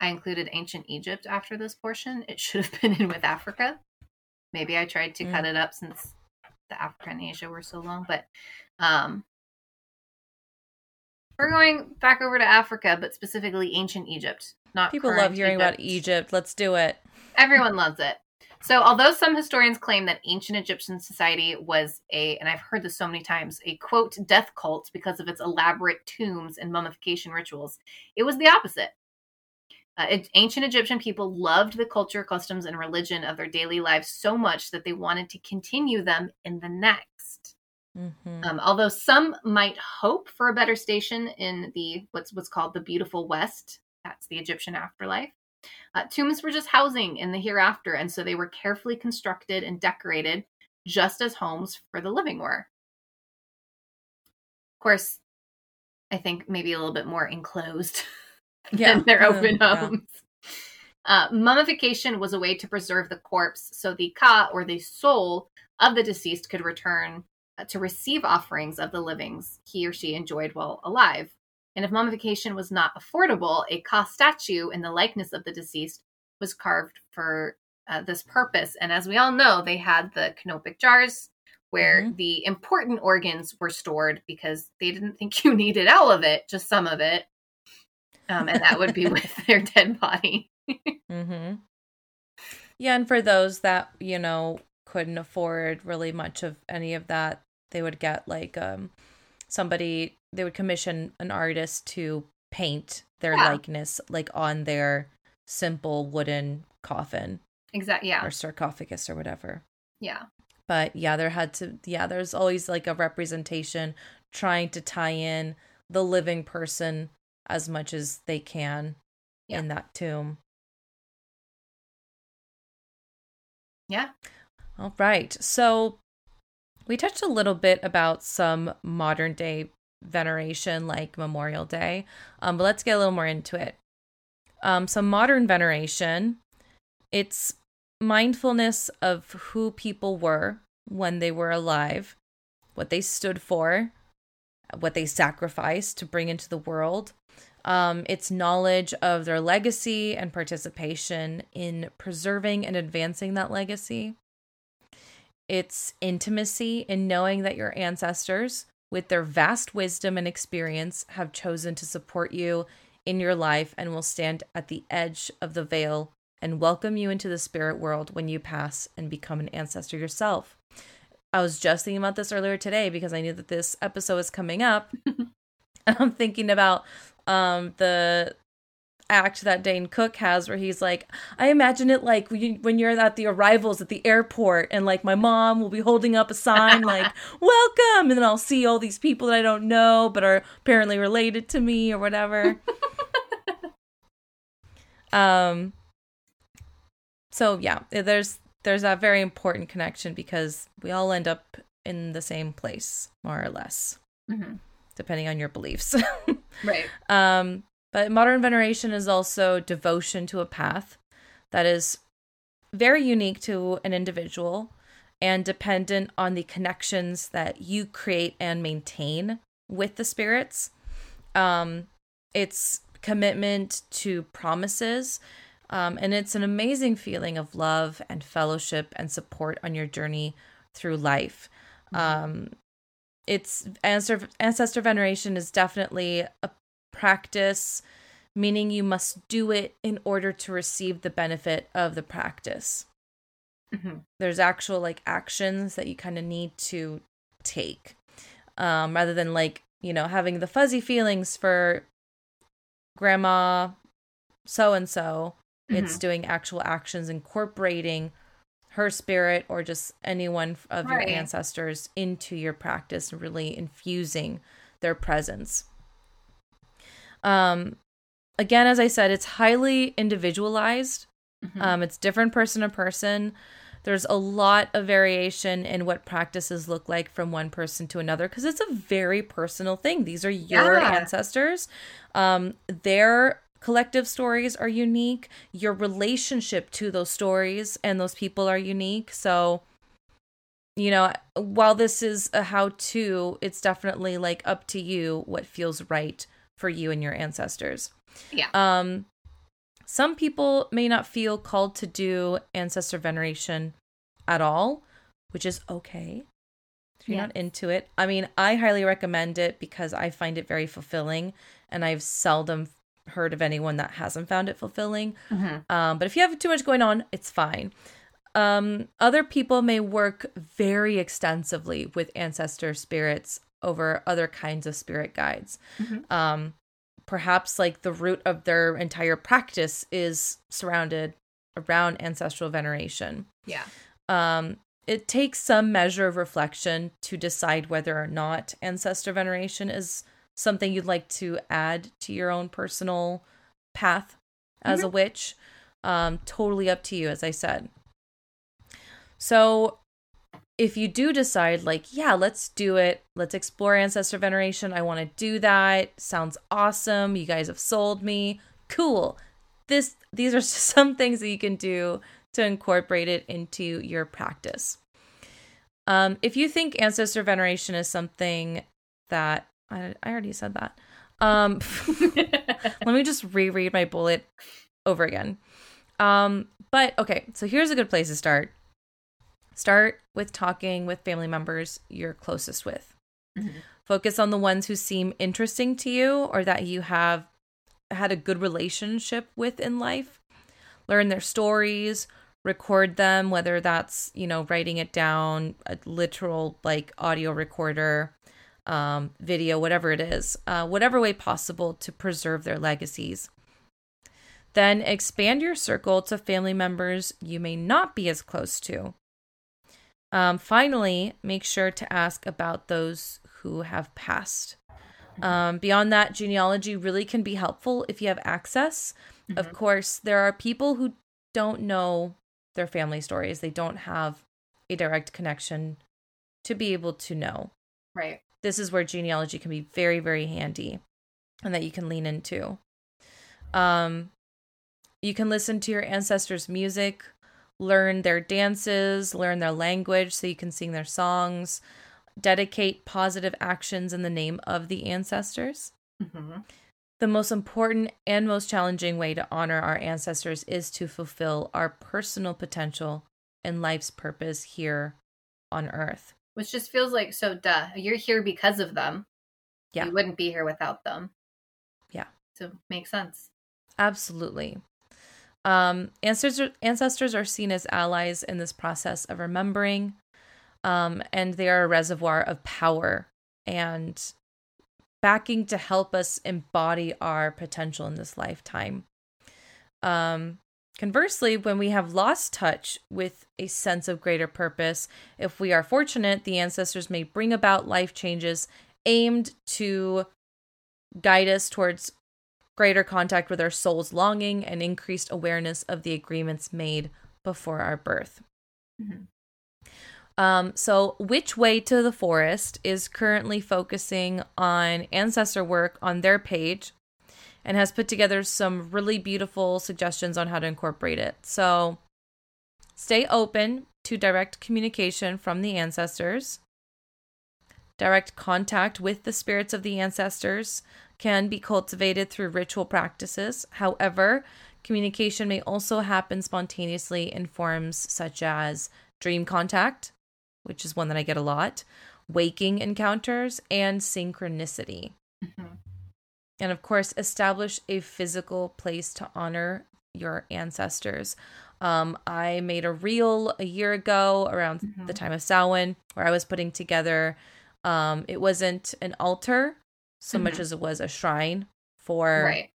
I included ancient Egypt after this portion. It should have been in with Africa. Maybe I tried to mm. cut it up since the Africa and Asia were so long, but um, we're going back over to Africa, but specifically ancient Egypt. Not people love hearing Egypt. about Egypt. Let's do it. Everyone loves it. So, although some historians claim that ancient Egyptian society was a, and I've heard this so many times, a quote, death cult because of its elaborate tombs and mummification rituals, it was the opposite. Uh, ancient Egyptian people loved the culture, customs, and religion of their daily lives so much that they wanted to continue them in the next. Mm-hmm. Um, although some might hope for a better station in the what's what's called the beautiful West, that's the Egyptian afterlife. Uh, tombs were just housing in the hereafter, and so they were carefully constructed and decorated, just as homes for the living were. Of course, I think maybe a little bit more enclosed. yeah. than their open homes. Uh, mummification was a way to preserve the corpse so the ka or the soul of the deceased could return uh, to receive offerings of the livings he or she enjoyed while alive. And if mummification was not affordable, a ka statue in the likeness of the deceased was carved for uh, this purpose. And as we all know, they had the canopic jars where mm-hmm. the important organs were stored because they didn't think you needed all of it, just some of it um, and that would be with their dead body. mm-hmm. Yeah, and for those that you know couldn't afford really much of any of that, they would get like um somebody they would commission an artist to paint their yeah. likeness like on their simple wooden coffin. Exactly. Yeah. Or sarcophagus or whatever. Yeah. But yeah, there had to yeah, there's always like a representation trying to tie in the living person as much as they can yeah. in that tomb. Yeah. All right. So we touched a little bit about some modern day veneration like Memorial Day, um, but let's get a little more into it. Um, some modern veneration, it's mindfulness of who people were when they were alive, what they stood for, what they sacrificed to bring into the world, um, it's knowledge of their legacy and participation in preserving and advancing that legacy. It's intimacy in knowing that your ancestors, with their vast wisdom and experience, have chosen to support you in your life and will stand at the edge of the veil and welcome you into the spirit world when you pass and become an ancestor yourself. I was just thinking about this earlier today because I knew that this episode was coming up. I'm thinking about um the act that Dane Cook has where he's like, I imagine it like when you're at the arrivals at the airport and like my mom will be holding up a sign like, welcome. And then I'll see all these people that I don't know but are apparently related to me or whatever. um, so yeah, there's, there's that very important connection because we all end up in the same place more or less. Mm-hmm depending on your beliefs. right. Um, but modern veneration is also devotion to a path that is very unique to an individual and dependent on the connections that you create and maintain with the spirits. Um, it's commitment to promises. Um, and it's an amazing feeling of love and fellowship and support on your journey through life. Mm-hmm. Um, it's ancestor, ancestor veneration is definitely a practice, meaning you must do it in order to receive the benefit of the practice. Mm-hmm. There's actual like actions that you kind of need to take um, rather than like, you know, having the fuzzy feelings for grandma so and so. It's mm-hmm. doing actual actions, incorporating her spirit or just anyone of right. your ancestors into your practice, and really infusing their presence. Um, again, as I said, it's highly individualized. Mm-hmm. Um, it's different person to person. There's a lot of variation in what practices look like from one person to another because it's a very personal thing. These are your yeah. ancestors. Um, their collective stories are unique. Your relationship to those stories and those people are unique. So, you know, while this is a how to, it's definitely like up to you what feels right for you and your ancestors. Yeah. Um some people may not feel called to do ancestor veneration at all, which is okay. If you're not into it. I mean, I highly recommend it because I find it very fulfilling and I've seldom heard of anyone that hasn't found it fulfilling. Mm-hmm. Um, but if you have too much going on, it's fine. Um, other people may work very extensively with ancestor spirits over other kinds of spirit guides. Mm-hmm. Um, perhaps like the root of their entire practice is surrounded around ancestral veneration. Yeah. Um, it takes some measure of reflection to decide whether or not ancestor veneration is something you'd like to add to your own personal path as mm-hmm. a witch. Um, totally up to you, as I said. So, if you do decide like yeah let's do it let's explore ancestor veneration i want to do that sounds awesome you guys have sold me cool. This these are some things that you can do to incorporate it into your practice. Um if you think ancestor veneration is something that i, I already said that. Um let me just reread my bullet over again. Um but okay so here's a good place to start Start with talking with family members you're closest with. Mm-hmm. Focus on the ones who seem interesting to you or that you have had a good relationship with in life. Learn their stories, record them, whether that's, you know, writing it down, a literal like audio recorder, um, video, whatever it is, uh, whatever way possible to preserve their legacies. Then expand your circle to family members you may not be as close to. Um, finally, make sure to ask about those who have passed. Um, beyond that, genealogy really can be helpful if you have access. Mm-hmm. Of course, there are people who don't know their family stories, they don't have a direct connection to be able to know. Right. This is where genealogy can be very, very handy and that you can lean into. Um, you can listen to your ancestors' music learn their dances, learn their language so you can sing their songs, dedicate positive actions in the name of the ancestors. Mm-hmm. The most important and most challenging way to honor our ancestors is to fulfill our personal potential and life's purpose here on earth. Which just feels like so duh. You're here because of them. Yeah. You wouldn't be here without them. Yeah. So makes sense. Absolutely. Um, ancestors, ancestors are seen as allies in this process of remembering, um, and they are a reservoir of power and backing to help us embody our potential in this lifetime. Um, conversely, when we have lost touch with a sense of greater purpose, if we are fortunate, the ancestors may bring about life changes aimed to guide us towards greater contact with our soul's longing, and increased awareness of the agreements made before our birth. Mm-hmm. Um, so, Which Way to the Forest is currently focusing on ancestor work on their page and has put together some really beautiful suggestions on how to incorporate it. So, stay open to direct communication from the ancestors, direct contact with the spirits of the ancestors, can be cultivated through ritual practices. However, communication may also happen spontaneously in forms such as dream contact, which is one that I get a lot, waking encounters, and synchronicity. Mm-hmm. And of course, establish a physical place to honor your ancestors. Um, I made a reel a year ago around mm-hmm. the time of Samhain where I was putting together. Um, it wasn't an altar so mm-hmm. much as it was a shrine for right.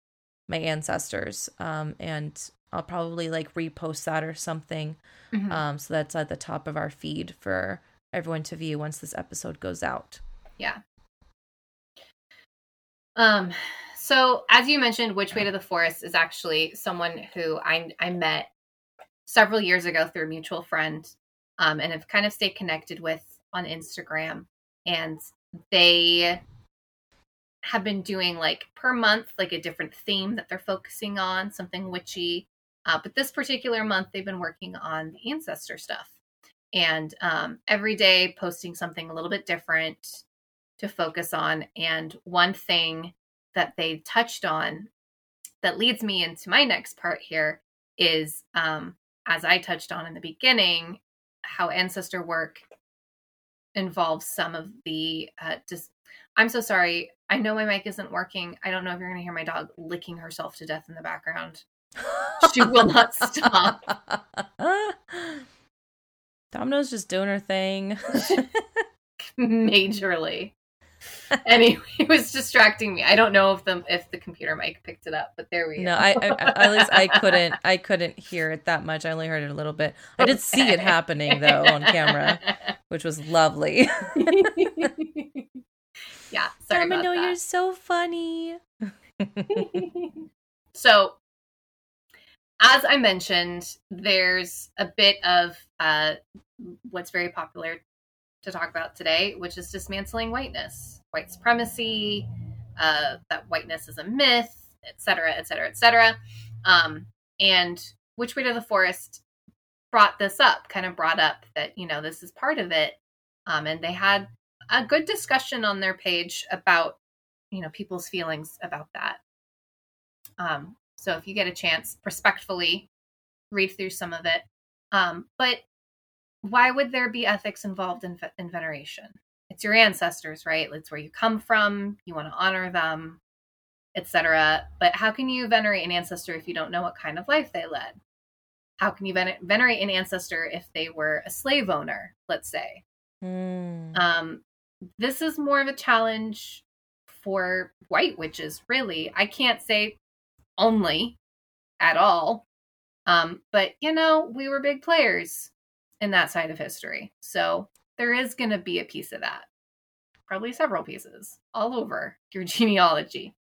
my ancestors. Um, and I'll probably like repost that or something. Mm-hmm. Um, so that's at the top of our feed for everyone to view once this episode goes out. Yeah. Um, so as you mentioned, Which Way to the Forest is actually someone who I I met several years ago through a mutual friend, um, and have kind of stayed connected with on Instagram. And they have been doing like per month, like a different theme that they're focusing on, something witchy. Uh, but this particular month, they've been working on the ancestor stuff and um, every day posting something a little bit different to focus on. And one thing that they touched on that leads me into my next part here is um, as I touched on in the beginning, how ancestor work involves some of the uh, just. I'm so sorry. I know my mic isn't working. I don't know if you're going to hear my dog licking herself to death in the background. she will not stop. Domino's just doing her thing. Majorly. anyway, it was distracting me. I don't know if the if the computer mic picked it up, but there we go. No, I, I at least I couldn't I couldn't hear it that much. I only heard it a little bit. I did see it happening though on camera, which was lovely. yeah, sorry Domino, you're so funny. so as I mentioned, there's a bit of uh, what's very popular to talk about today, which is dismantling whiteness, white supremacy, uh, that whiteness is a myth, et cetera, et cetera, et cetera. Um, and Which Way to the Forest brought this up, kind of brought up that, you know, this is part of it. Um, and they had a good discussion on their page about, you know, people's feelings about that. Um, so if you get a chance, respectfully read through some of it. Um, but why would there be ethics involved in, in veneration? It's your ancestors, right? It's where you come from. You want to honor them, etc. But how can you venerate an ancestor if you don't know what kind of life they led? How can you ven- venerate an ancestor if they were a slave owner, let's say? Mm. Um, this is more of a challenge for white witches, really. I can't say only at all. Um, but you know, we were big players in that side of history. So there is going to be a piece of that. Probably several pieces all over your genealogy.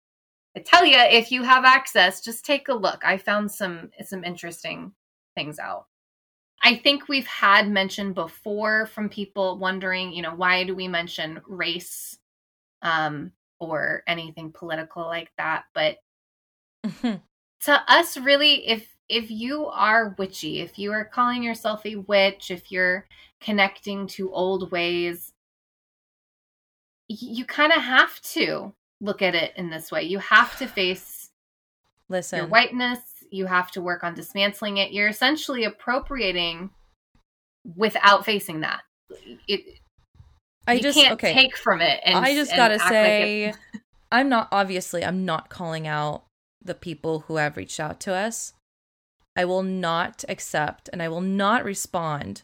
I tell you, if you have access, just take a look. I found some some interesting things out. I think we've had mention before from people wondering, you know, why do we mention race um, or anything political like that? But Mm-hmm. To us, really, if if you are witchy, if you are calling yourself a witch, if you're connecting to old ways, you kind of have to look at it in this way. You have to face listen your whiteness. You have to work on dismantling it. You're essentially appropriating without facing that. It, I you just can't okay. take from it. And, I just gotta say, like I'm not obviously I'm not calling out the people who have reached out to us. I will not accept and I will not respond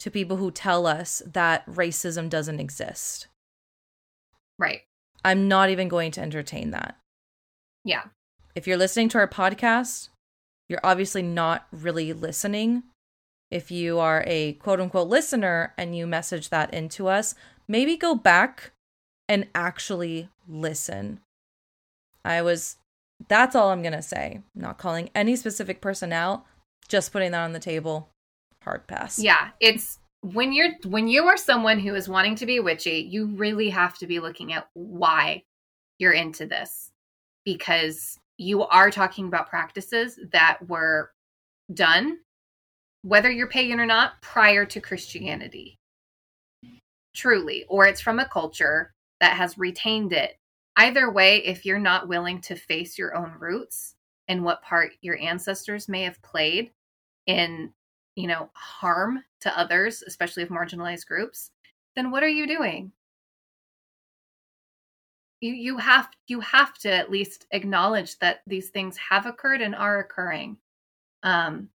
to people who tell us that racism doesn't exist. Right. I'm not even going to entertain that. Yeah. If you're listening to our podcast, you're obviously not really listening. If you are a quote unquote listener and you message that into us, maybe go back and actually listen. I was that's all I'm going to say. I'm not calling any specific person out, just putting that on the table. Hard pass. Yeah, it's when you're when you are someone who is wanting to be witchy, you really have to be looking at why you're into this because you are talking about practices that were done whether you're pagan or not prior to Christianity. Truly, or it's from a culture that has retained it either way, if you're not willing to face your own roots and what part your ancestors may have played in, you know, harm to others, especially of marginalized groups, then what are you doing? You you have you have to at least acknowledge that these things have occurred and are occurring. Um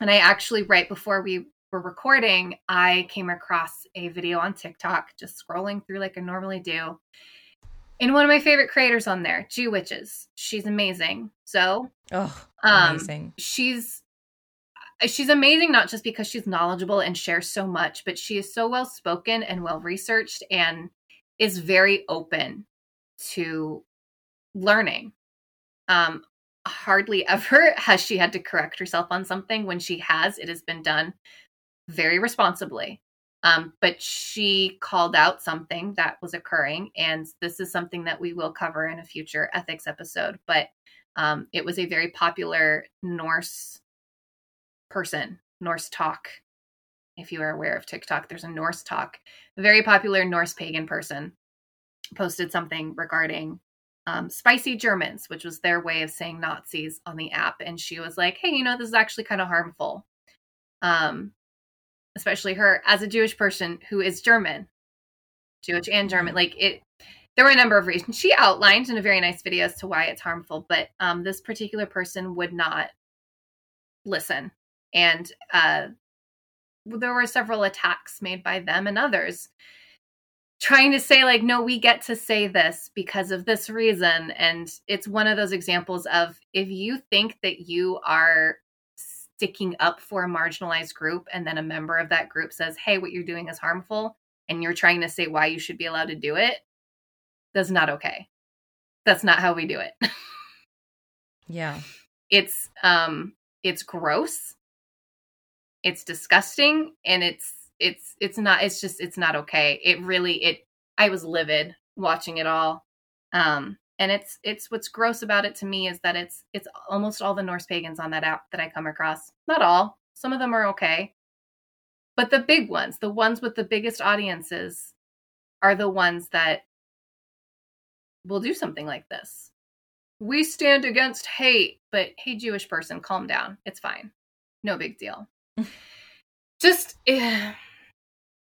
and I actually right before we were recording, I came across a video on TikTok, just scrolling through like I normally do. And one of my favorite creators on there, G Witches. She's amazing. So, oh, amazing. Um, she's she's amazing not just because she's knowledgeable and shares so much, but she is so well spoken and well researched and is very open to learning. Um, hardly ever has she had to correct herself on something. When she has, it has been done very responsibly. Um, but she called out something that was occurring, and this is something that we will cover in a future ethics episode. But um, it was a very popular Norse person, Norse talk. If you are aware of TikTok, there's a Norse talk, a very popular Norse pagan person posted something regarding um, spicy Germans, which was their way of saying Nazis on the app. And she was like, hey, you know, this is actually kind of harmful. Um, especially her as a Jewish person who is German, Jewish and German. Mm-hmm. Like it, there were a number of reasons she outlined in a very nice video as to why it's harmful, but um, this particular person would not listen. And uh, there were several attacks made by them and others trying to say like no we get to say this because of this reason. And it's one of those examples of if you think that you are sticking up for a marginalized group and then a member of that group says hey what you're doing is harmful and you're trying to say why you should be allowed to do it that's not okay. That's not how we do it. Yeah. It's um it's gross. It's disgusting and it's it's it's not it's just it's not okay. It really it i was livid watching it all. Um and it's it's what's gross about it to me is that it's it's almost all the norse pagans on that app that i come across. Not all. Some of them are okay. But the big ones the ones with the biggest audiences are the ones that will do something like this. We stand against hate but hey jewish person calm down. It's fine. No big deal. Just eh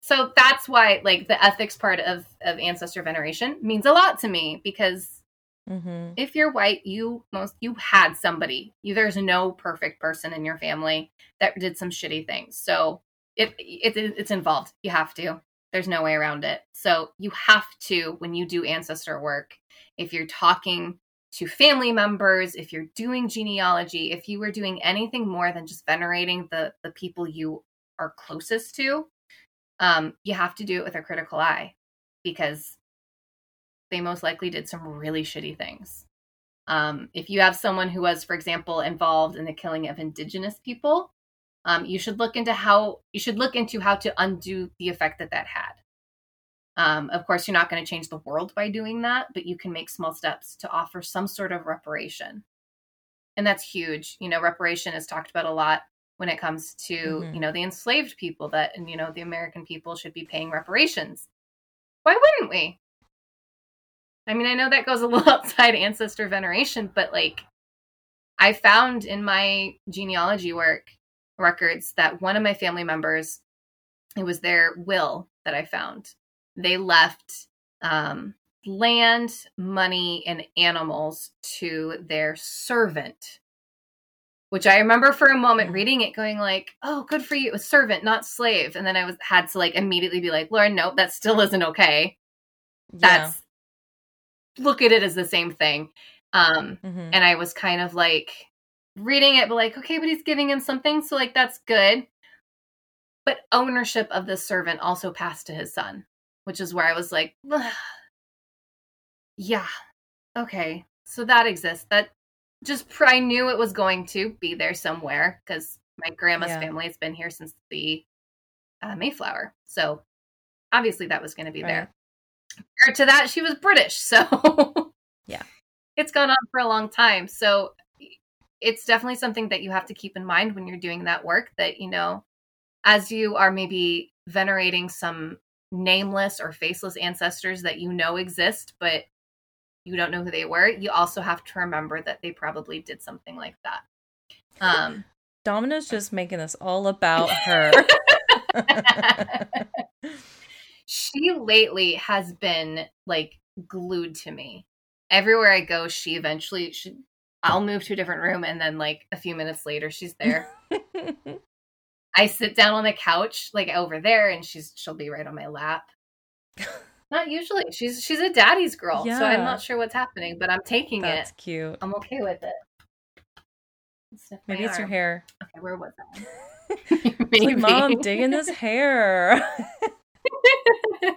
so that's why like the ethics part of of ancestor veneration means a lot to me because mm-hmm. if you're white you most you had somebody. You, there's no perfect person in your family that did some shitty things. So it, it it's involved. You have to. There's no way around it. So you have to when you do ancestor work if you're talking to family members if you're doing genealogy if you were doing anything more than just venerating the the people you are closest to um, you have to do it with a critical eye because they most likely did some really shitty things. Um, if you have someone who was, for example, involved in the killing of indigenous people, um, you should look into how you should look into how to undo the effect that that had. Um, of course, you're not going to change the world by doing that, but you can make small steps to offer some sort of reparation, and that's huge. You know, reparation is talked about a lot when it comes to mm-hmm. you know the enslaved people that and you know the american people should be paying reparations. Why wouldn't we? I mean i know that goes a little outside ancestor veneration but like i found in my genealogy work records that one of my family members it was their will that i found. They left um, land money and animals to their servant which I remember for a moment mm-hmm. reading it going like, "Oh, good for you. It was servant, not slave." And then I was had to like immediately be like, "Lauren, nope, that still isn't okay." That's yeah. look at it as the same thing. Um mm-hmm. and I was kind of like reading it but like, "Okay, but he's giving him something, so like that's good." But ownership of the servant also passed to his son, which is where I was like, Ugh. "Yeah. Okay. So that exists. That just I knew it was going to be there somewhere because my grandma's yeah. family has been here since the uh, Mayflower. So obviously that was going to be right. there. Prior to that, she was British. So yeah, it's gone on for a long time. So it's definitely something that you have to keep in mind when you're doing that work that, you know, as you are maybe venerating some nameless or faceless ancestors that you know exist, but you don't know who they were, you also have to remember that they probably did something like that. Um, Domino's just making this all about her. she lately has been like glued to me. Everywhere I go, she eventually she I'll move to a different room and then like a few minutes later she's there. I sit down on the couch like over there and she's she'll be right on my lap. Not usually. She's she's a daddy's girl, yeah. so I'm not sure what's happening, but I'm taking That's it. That's cute. I'm okay with it. Maybe it's arm. your hair. Okay, where was that? Maybe. Like, Mom, digging this hair.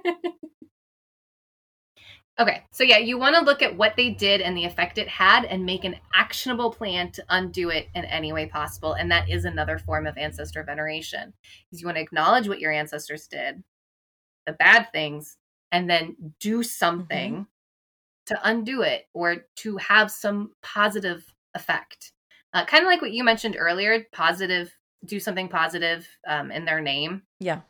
okay, so yeah, you want to look at what they did and the effect it had and make an actionable plan to undo it in any way possible. And that is another form of ancestor veneration. Because you want to acknowledge what your ancestors did, the bad things, and then do something mm-hmm. to undo it or to have some positive effect. Uh, kind of like what you mentioned earlier, positive, do something positive um, in their name. Yeah.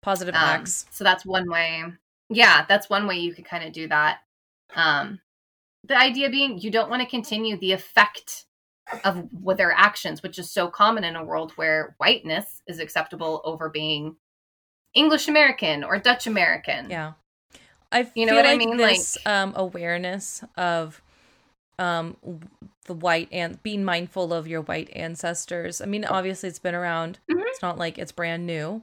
Positive um, acts. So that's one way. Yeah, that's one way you could kind of do that. Um, the idea being you don't want to continue the effect of what their actions, which is so common in a world where whiteness is acceptable over being English American or Dutch American. Yeah. I you know what like I mean? This like, um, awareness of um, the white and being mindful of your white ancestors. I mean, obviously it's been around. Mm-hmm. It's not like it's brand new,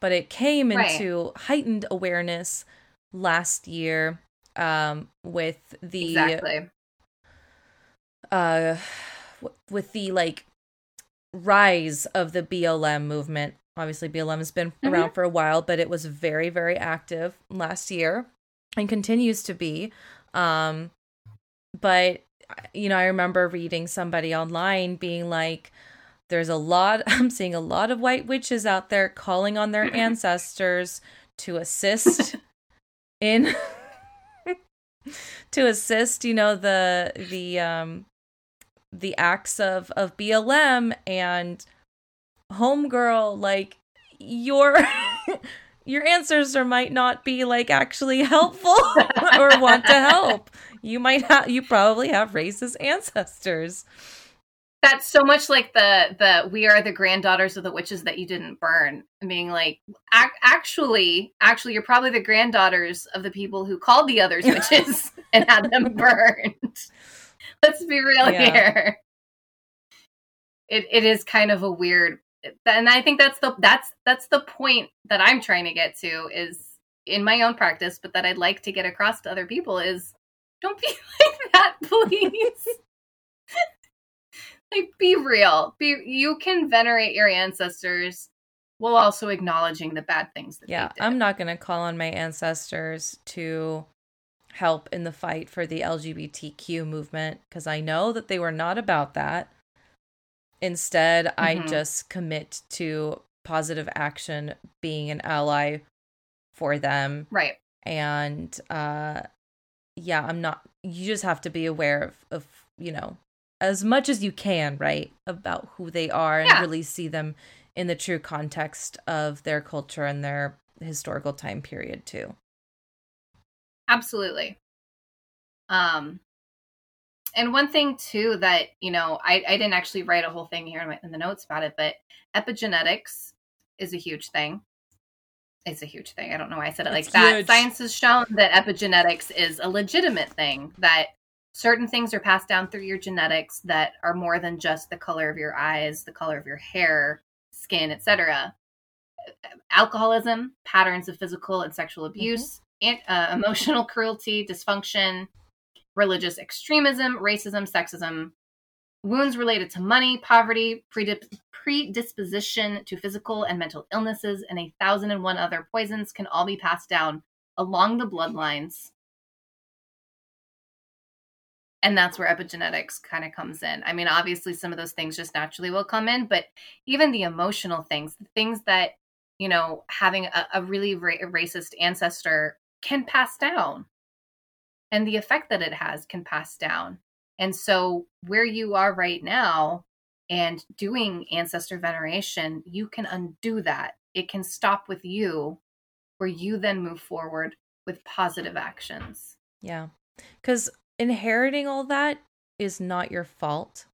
but it came into right. heightened awareness last year um, with the exactly. uh with the like rise of the BLM movement Obviously, BLM has been mm-hmm. around for a while, but it was very, very active last year and continues to be. Um, but, you know, I remember reading somebody online being like, there's a lot, I'm seeing a lot of white witches out there calling on their ancestors to assist in. to assist you know the the um the acts of of BLM and homegirl, like your your answers or might not be like actually helpful or want to help. You might have you probably have racist ancestors. That's so much like the the we are the granddaughters of the witches that you didn't burn. Being like ac- actually actually you're probably the granddaughters of the people who called the others witches and had them burned. Let's be real yeah. here. It it is kind of a weird and I think that's the that's that's the point that I'm trying to get to is in my own practice, but that I'd like to get across to other people is don't be like that, please. like be real. Be you can venerate your ancestors while also acknowledging the bad things that yeah, I'm not gonna call on my ancestors to help in the fight for the LGBTQ movement because I know that they were not about that. Instead, mm-hmm. I just commit to positive action, being an ally for them. Right. And uh yeah, I'm not you just have to be aware of of, you know, as much as you can, right, about who they are and yeah. really see them in the true context of their culture and their historical time period too. Absolutely. Um and one thing too that you know I, I didn't actually write a whole thing here in, my, in the notes about it but epigenetics is a huge thing it's a huge thing i don't know why i said it like that huge. science has shown that epigenetics is a legitimate thing that certain things are passed down through your genetics that are more than just the color of your eyes the color of your hair skin etc alcoholism patterns of physical and sexual mm-hmm. abuse mm-hmm. and, uh, emotional cruelty dysfunction religious extremism, racism, sexism, wounds related to money, poverty, predisposition to physical and mental illnesses, and a thousand and one other poisons can all be passed down along the bloodlines. And that's where epigenetics kind of comes in. I mean, obviously, some of those things just naturally will come in, but even the emotional things, the things that, you know, having a, a really ra- racist ancestor can pass down and the effect that it has can pass down. And so, where you are right now and doing ancestor veneration, you can undo that. It can stop with you, where you then move forward with positive actions. Yeah. Because inheriting all that is not your fault.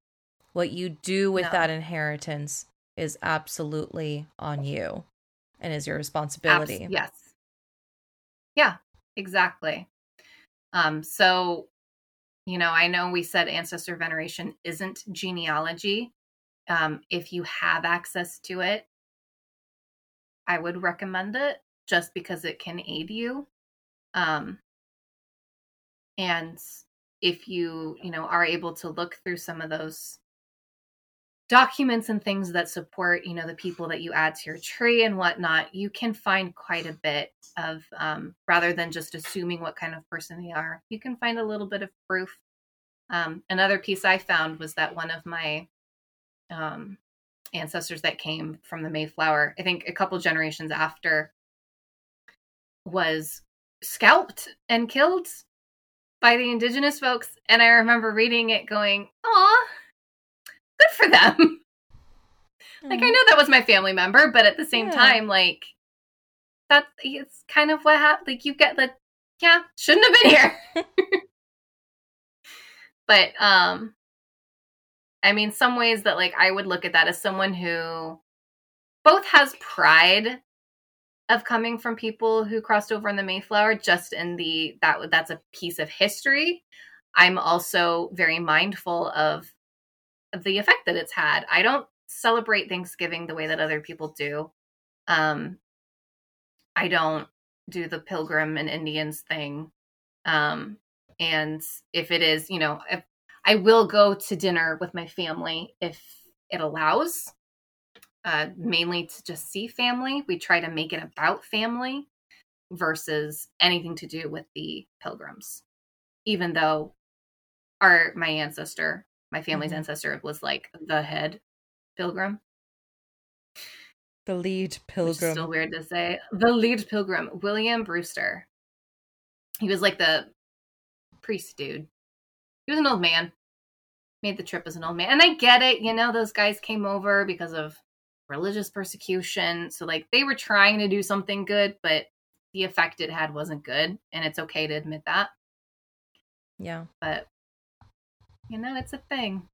What you do with no. that inheritance is absolutely on you and is your responsibility. Abs- yes. Yeah, exactly. Um, so, you know, I know we said ancestor veneration isn't genealogy. Um, if you have access to it, I would recommend it just because it can aid you. Um, and if you, you know, are able to look through some of those documents and things that support, you know, the people that you add to your tree and whatnot, you can find quite a bit of, um, rather than just assuming what kind of person they are, you can find a little bit of proof. Um, another piece I found was that one of my um, ancestors that came from the Mayflower, I think a couple generations after, was scalped and killed by the indigenous folks. And I remember reading it going, "Aw, good for them." Mm. Like I know that was my family member, but at the same yeah. time, like that it's kind of what happened. Like you get the yeah, shouldn't have been here. but um I mean, some ways that like I would look at that as someone who both has pride of coming from people who crossed over in the Mayflower, just in the that that's a piece of history. I'm also very mindful of the effect that it's had. I don't celebrate Thanksgiving the way that other people do. Um, I don't do the Pilgrim and Indians thing. Um, and if it is, you know, if I will go to dinner with my family if it allows, uh, mainly to just see family. We try to make it about family versus anything to do with the pilgrims. Even though our my ancestor, my family's mm-hmm. ancestor, was like the head pilgrim. The lead pilgrim. still weird to say. The lead pilgrim, William Brewster. He was like the priest dude. He was an old man. Made the trip as an old man. And I get it, you know, those guys came over because of religious persecution. So like they were trying to do something good, but the effect it had wasn't good. And it's okay to admit that. Yeah. But you know, it's a thing.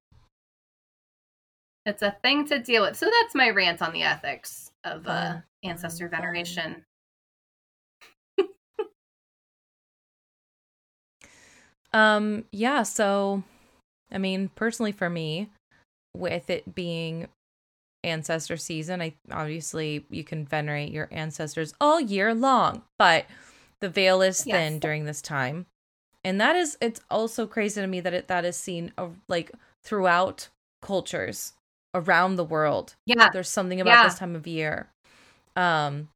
It's a thing to deal with. So that's my rant on the ethics of uh, ancestor veneration. um yeah, so I mean, personally for me, with it being ancestor season, I obviously you can venerate your ancestors all year long, but the veil is thin yes. during this time. And that is it's also crazy to me that it that is seen uh, like throughout cultures around the world. Yeah. There's something about yeah. this time of year. Um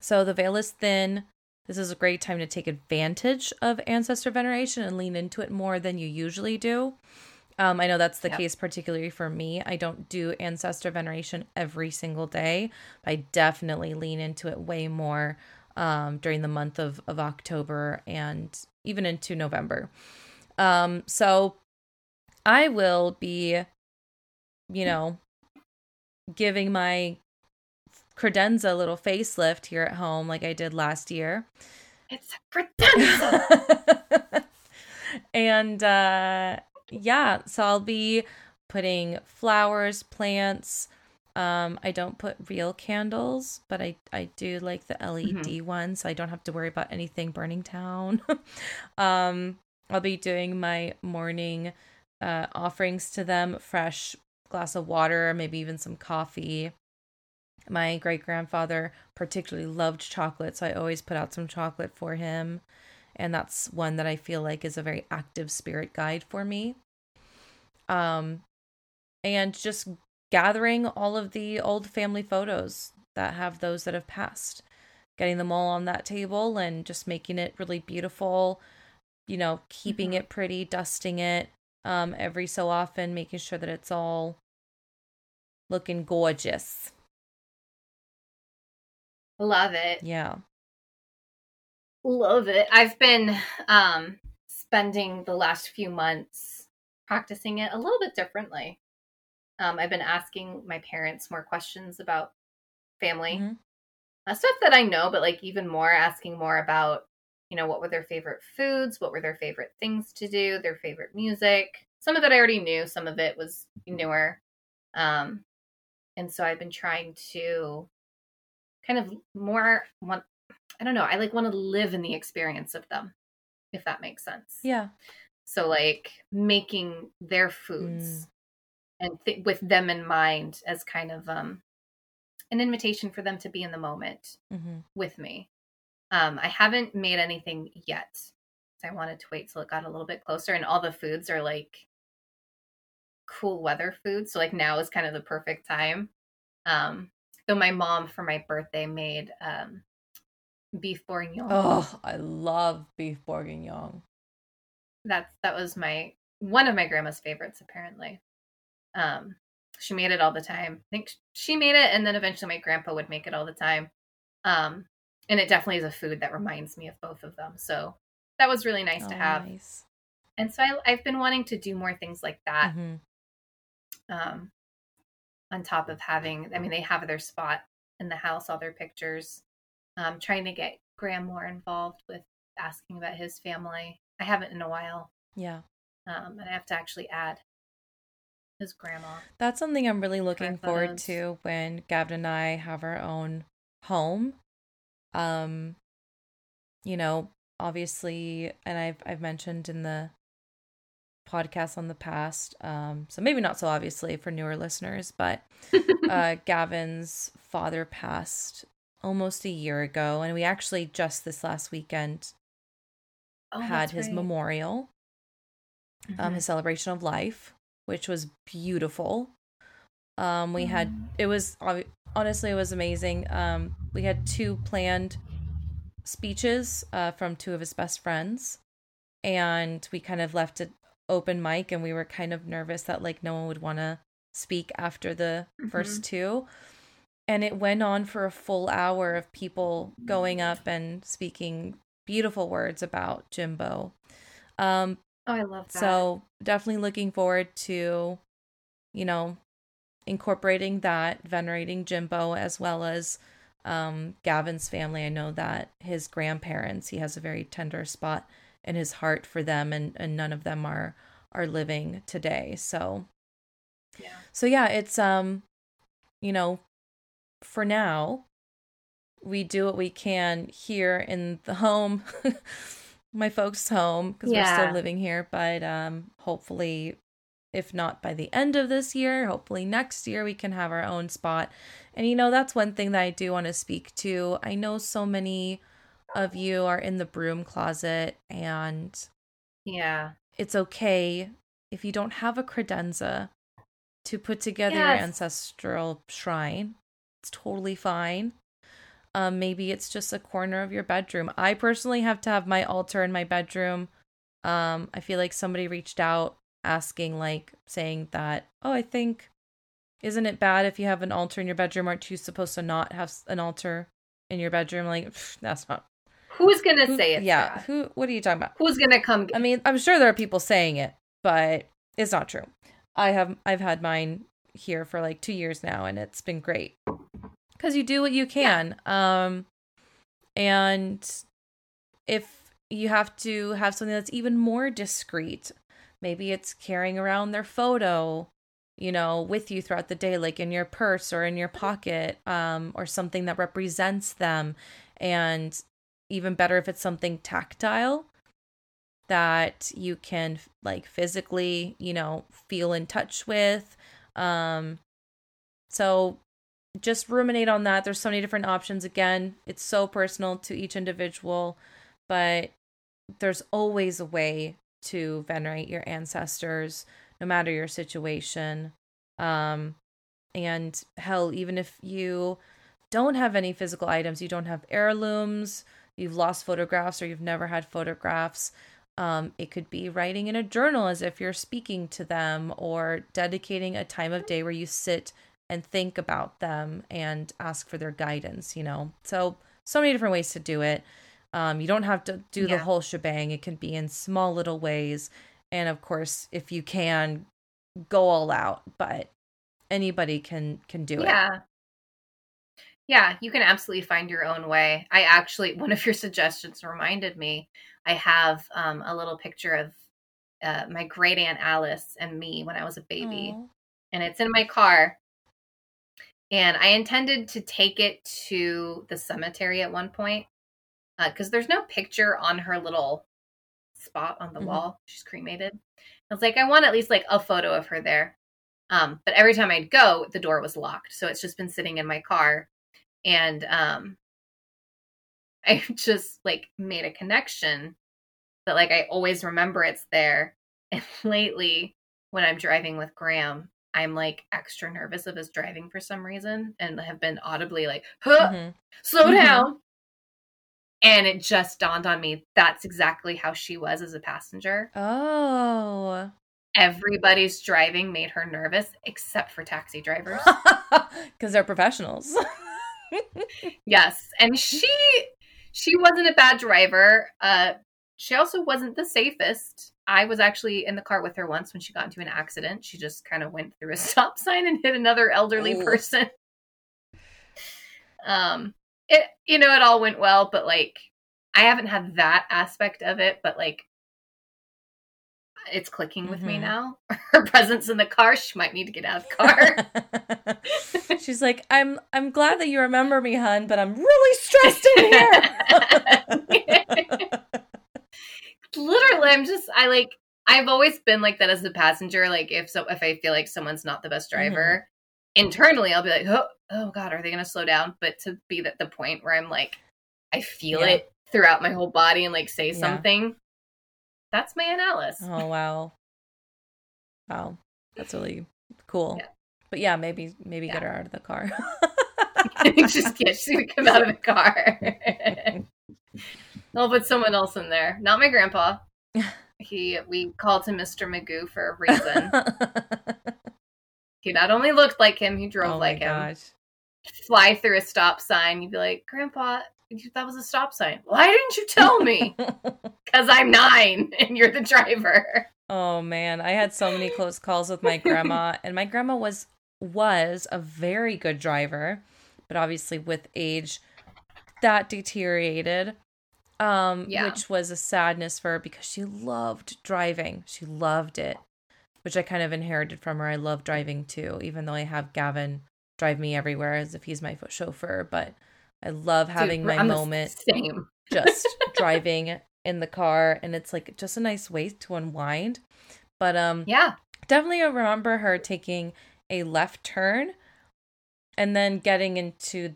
so the veil is thin. This is a great time to take advantage of ancestor veneration and lean into it more than you usually do. Um, I know that's the yep. case, particularly for me. I don't do ancestor veneration every single day. I definitely lean into it way more um, during the month of, of October and even into November. Um, so I will be, you know, giving my credenza a little facelift here at home like I did last year. It's a credenza. and uh yeah, so I'll be putting flowers, plants. Um, I don't put real candles, but I I do like the LED mm-hmm. ones, so I don't have to worry about anything burning down. um, I'll be doing my morning uh, offerings to them, fresh glass of water, maybe even some coffee. My great grandfather particularly loved chocolate, so I always put out some chocolate for him. And that's one that I feel like is a very active spirit guide for me. Um, and just gathering all of the old family photos that have those that have passed, getting them all on that table and just making it really beautiful, you know, keeping mm-hmm. it pretty, dusting it um, every so often, making sure that it's all looking gorgeous. Love it. Yeah. Love it. I've been um spending the last few months practicing it a little bit differently. Um, I've been asking my parents more questions about family, mm-hmm. uh, stuff that I know, but like even more asking more about, you know, what were their favorite foods, what were their favorite things to do, their favorite music. Some of it I already knew, some of it was newer. Um, and so I've been trying to kind of more want I don't know, I like want to live in the experience of them, if that makes sense. Yeah. So like making their foods mm. And th- with them in mind as kind of um an invitation for them to be in the moment mm-hmm. with me. Um, I haven't made anything yet. I wanted to wait till it got a little bit closer, and all the foods are like cool weather foods. So like now is kind of the perfect time. Um, though my mom for my birthday made um, beef bourguignon. Oh, I love beef bourguignon. That's that was my one of my grandma's favorites apparently. Um, she made it all the time. I think she made it, and then eventually my grandpa would make it all the time. Um, and it definitely is a food that reminds me of both of them. So that was really nice oh, to have. Nice. And so I, have been wanting to do more things like that. Mm-hmm. Um, on top of having, I mean, they have their spot in the house, all their pictures. Um, trying to get Graham more involved with asking about his family. I haven't in a while. Yeah. Um, and I have to actually add his grandma. That's something I'm really looking forward to when Gavin and I have our own home. Um, you know, obviously, and I've I've mentioned in the podcast on the past, um, so maybe not so obviously for newer listeners, but uh, Gavin's father passed almost a year ago, and we actually just this last weekend oh, had his right. memorial, mm-hmm. um, his celebration of life, which was beautiful. Um, we had it was honestly it was amazing. Um, we had two planned speeches uh, from two of his best friends, and we kind of left it open mic, and we were kind of nervous that like no one would want to speak after the mm-hmm. first two. And it went on for a full hour of people going up and speaking beautiful words about Jimbo. Um, oh, I love that. So definitely looking forward to, you know, incorporating that, venerating Jimbo as well as um, Gavin's family. I know that his grandparents, he has a very tender spot in his heart for them, and, and none of them are are living today. So, yeah. So yeah, it's um, you know, for now, we do what we can here in the home, my folks' home, because yeah. we're still living here. But um, hopefully, if not by the end of this year, hopefully next year we can have our own spot. And you know, that's one thing that I do want to speak to. I know so many of you are in the broom closet and yeah. It's okay if you don't have a credenza to put together yes. your ancestral shrine. It's totally fine. Um, maybe it's just a corner of your bedroom. I personally have to have my altar in my bedroom. Um, I feel like somebody reached out asking, like, saying that, oh, I think, isn't it bad if you have an altar in your bedroom? Aren't you supposed to not have an altar in your bedroom? Like, that's not. Who's gonna who, say it? Yeah. Bad? Who? What are you talking about? Who's gonna come? I mean, I'm sure there are people saying it, but it's not true. I have I've had mine here for like two years now, and it's been great because you do what you can. Yeah. Um, and if you have to have something that's even more discreet, maybe it's carrying around their photo, you know, with you throughout the day, like in your purse or in your pocket, um, or something that represents them. And even better if it's something tactile that you can like physically, you know, feel in touch with. Um, so just ruminate on that. There's so many different options. Again, it's so personal to each individual, but there's always a way to venerate your ancestors, no matter your situation. Um, and hell, even if you don't have any physical items, you don't have heirlooms, you've lost photographs, or you've never had photographs. Um, it could be writing in a journal as if you're speaking to them, or dedicating a time of day where you sit and think about them and ask for their guidance, you know. So, so many different ways to do it. Um, you don't have to do yeah. the whole shebang. It can be in small little ways. And of course, if you can, go all out, but anybody can can do yeah. it. Yeah. Yeah, you can absolutely find your own way. I actually, one of your suggestions reminded me. I have um, a little picture of uh, my great aunt Alice and me when I was a baby, Aww. and it's in my car. And I intended to take it to the cemetery at one point because uh, there's no picture on her little spot on the mm-hmm. wall. She's cremated. I was like, I want at least like a photo of her there. Um, but every time I'd go, the door was locked. So it's just been sitting in my car. And um, I just like made a connection that like I always remember it's there. And lately, when I'm driving with Graham, I'm like extra nervous of his driving for some reason and have been audibly like, huh, mm-hmm. slow mm-hmm. down. And it just dawned on me that's exactly how she was as a passenger. Oh. Everybody's driving made her nervous except for taxi drivers. Because they're professionals. yes. And she she wasn't a bad driver. Uh she also wasn't the safest. I was actually in the car with her once when she got into an accident. She just kind of went through a stop sign and hit another elderly Ooh. person. Um it you know it all went well but like i haven't had that aspect of it but like it's clicking with mm-hmm. me now her presence in the car she might need to get out of the car she's like i'm i'm glad that you remember me hun but i'm really stressed in here literally i'm just i like i've always been like that as a passenger like if so if i feel like someone's not the best mm-hmm. driver mm-hmm. internally i'll be like oh oh god, are they going to slow down? But to be at the point where I'm like, I feel yeah. it throughout my whole body and like say yeah. something. That's my Alice. Oh wow, wow, that's really cool. Yeah. But yeah, maybe maybe get her out of the car. just yeah, she's gonna come out of the car. I'll put someone else in there. Not my grandpa. He we called him Mr. Magoo for a reason. he not only looked like him, he drove oh like him. Gosh fly through a stop sign, you'd be like, Grandpa, that was a stop sign. Why didn't you tell me? Because I'm nine and you're the driver. Oh man, I had so many close calls with my grandma, and my grandma was was a very good driver, but obviously with age, that deteriorated. Um, yeah. which was a sadness for her because she loved driving. She loved it, which I kind of inherited from her. I love driving too, even though I have Gavin drive me everywhere as if he's my foot chauffeur. But I love having Dude, my I'm moment just driving in the car, and it's like just a nice way to unwind. But um, yeah, definitely remember her taking a left turn and then getting into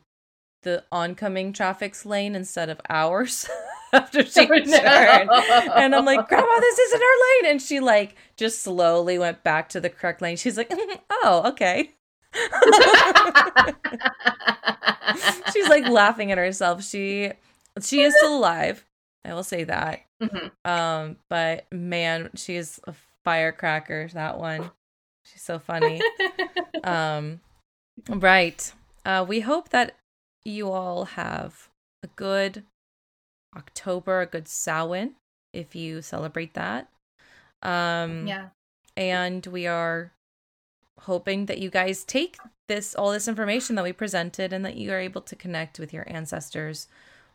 the oncoming traffic's lane instead of ours after she oh, turned. No. And I'm like, Grandma, this isn't our lane. And she like just slowly went back to the correct lane. She's like, oh, okay. She's like laughing at herself. She she is still alive. I will say that. Mm-hmm. Um, but man, she is a firecracker. That one, she's so funny. um, right. Uh, we hope that you all have a good October, a good Samhain, if you celebrate that. Um, yeah. And we are hoping that you guys take this all this information that we presented and that you are able to connect with your ancestors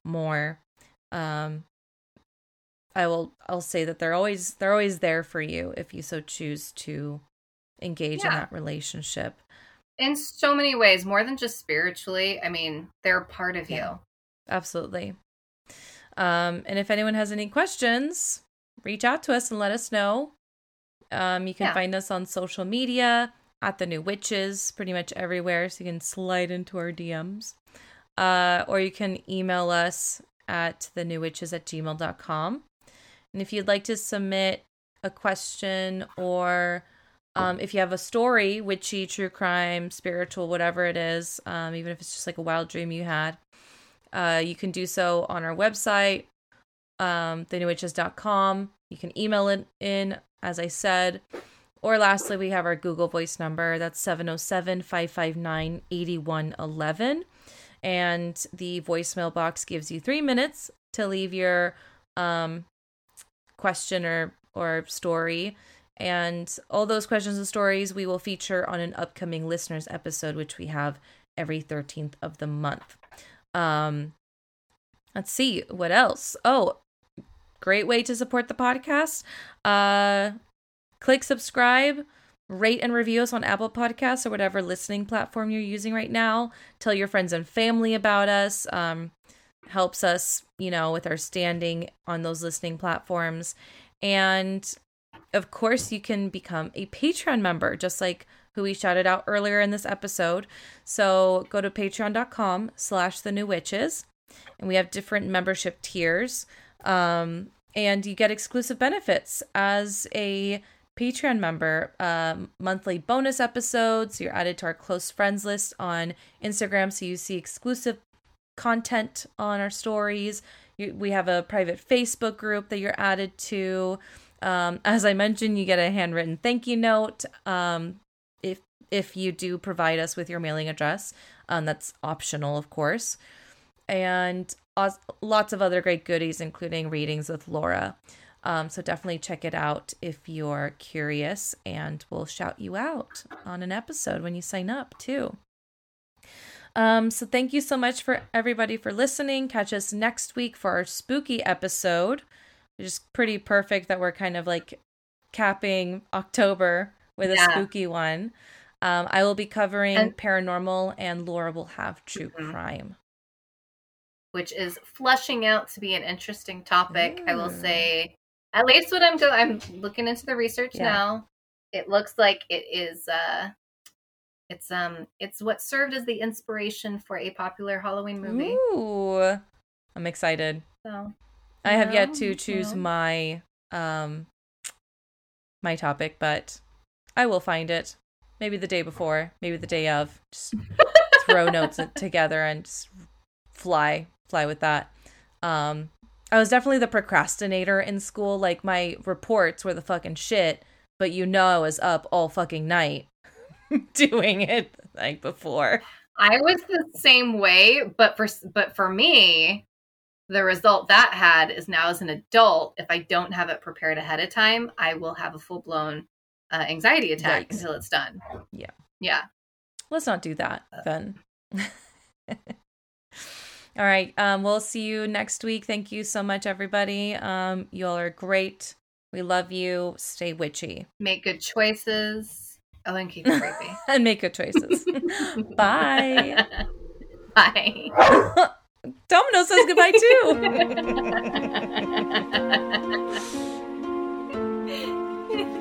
more um i will i'll say that they're always they're always there for you if you so choose to engage yeah. in that relationship in so many ways more than just spiritually i mean they're part of yeah, you. Absolutely. Um and if anyone has any questions reach out to us and let us know. Um you can yeah. find us on social media at the new witches pretty much everywhere so you can slide into our dms uh, or you can email us at the new witches at gmail.com and if you'd like to submit a question or um, if you have a story witchy true crime spiritual whatever it is um, even if it's just like a wild dream you had uh, you can do so on our website um, thenewwitches.com you can email it in as i said or lastly, we have our Google Voice number. That's 707 559 8111. And the voicemail box gives you three minutes to leave your um, question or, or story. And all those questions and stories we will feature on an upcoming listeners episode, which we have every 13th of the month. Um, let's see what else. Oh, great way to support the podcast. Uh, click subscribe, rate and review us on Apple Podcasts or whatever listening platform you're using right now. Tell your friends and family about us. Um, helps us, you know, with our standing on those listening platforms. And of course, you can become a Patreon member, just like who we shouted out earlier in this episode. So go to patreon.com slash the new witches. And we have different membership tiers. Um, and you get exclusive benefits as a Patreon member, um, monthly bonus episodes. You're added to our close friends list on Instagram, so you see exclusive content on our stories. You, we have a private Facebook group that you're added to. Um, as I mentioned, you get a handwritten thank you note um, if if you do provide us with your mailing address. Um, that's optional, of course, and lots of other great goodies, including readings with Laura. Um, so definitely check it out if you're curious, and we'll shout you out on an episode when you sign up too. Um, so thank you so much for everybody for listening. Catch us next week for our spooky episode, is pretty perfect that we're kind of like capping October with yeah. a spooky one. Um, I will be covering and- paranormal, and Laura will have true mm-hmm. crime which is flushing out to be an interesting topic. I will say, at least what I'm doing, I'm looking into the research yeah. now. It looks like it is uh it's um it's what served as the inspiration for a popular Halloween movie. Ooh. I'm excited. So I have yet to choose my um my topic, but I will find it. Maybe the day before, maybe the day of. Just throw notes together and just fly fly with that. Um I was definitely the procrastinator in school. Like my reports were the fucking shit, but you know I was up all fucking night doing it the night before. I was the same way, but for but for me, the result that had is now as an adult, if I don't have it prepared ahead of time, I will have a full blown uh, anxiety attack Yikes. until it's done. Yeah, yeah. Let's not do that uh. then. All right. Um, we'll see you next week. Thank you so much, everybody. Um, you all are great. We love you. Stay witchy. Make good choices. Oh, and keep it creepy. and make good choices. Bye. Bye. Domino says goodbye too.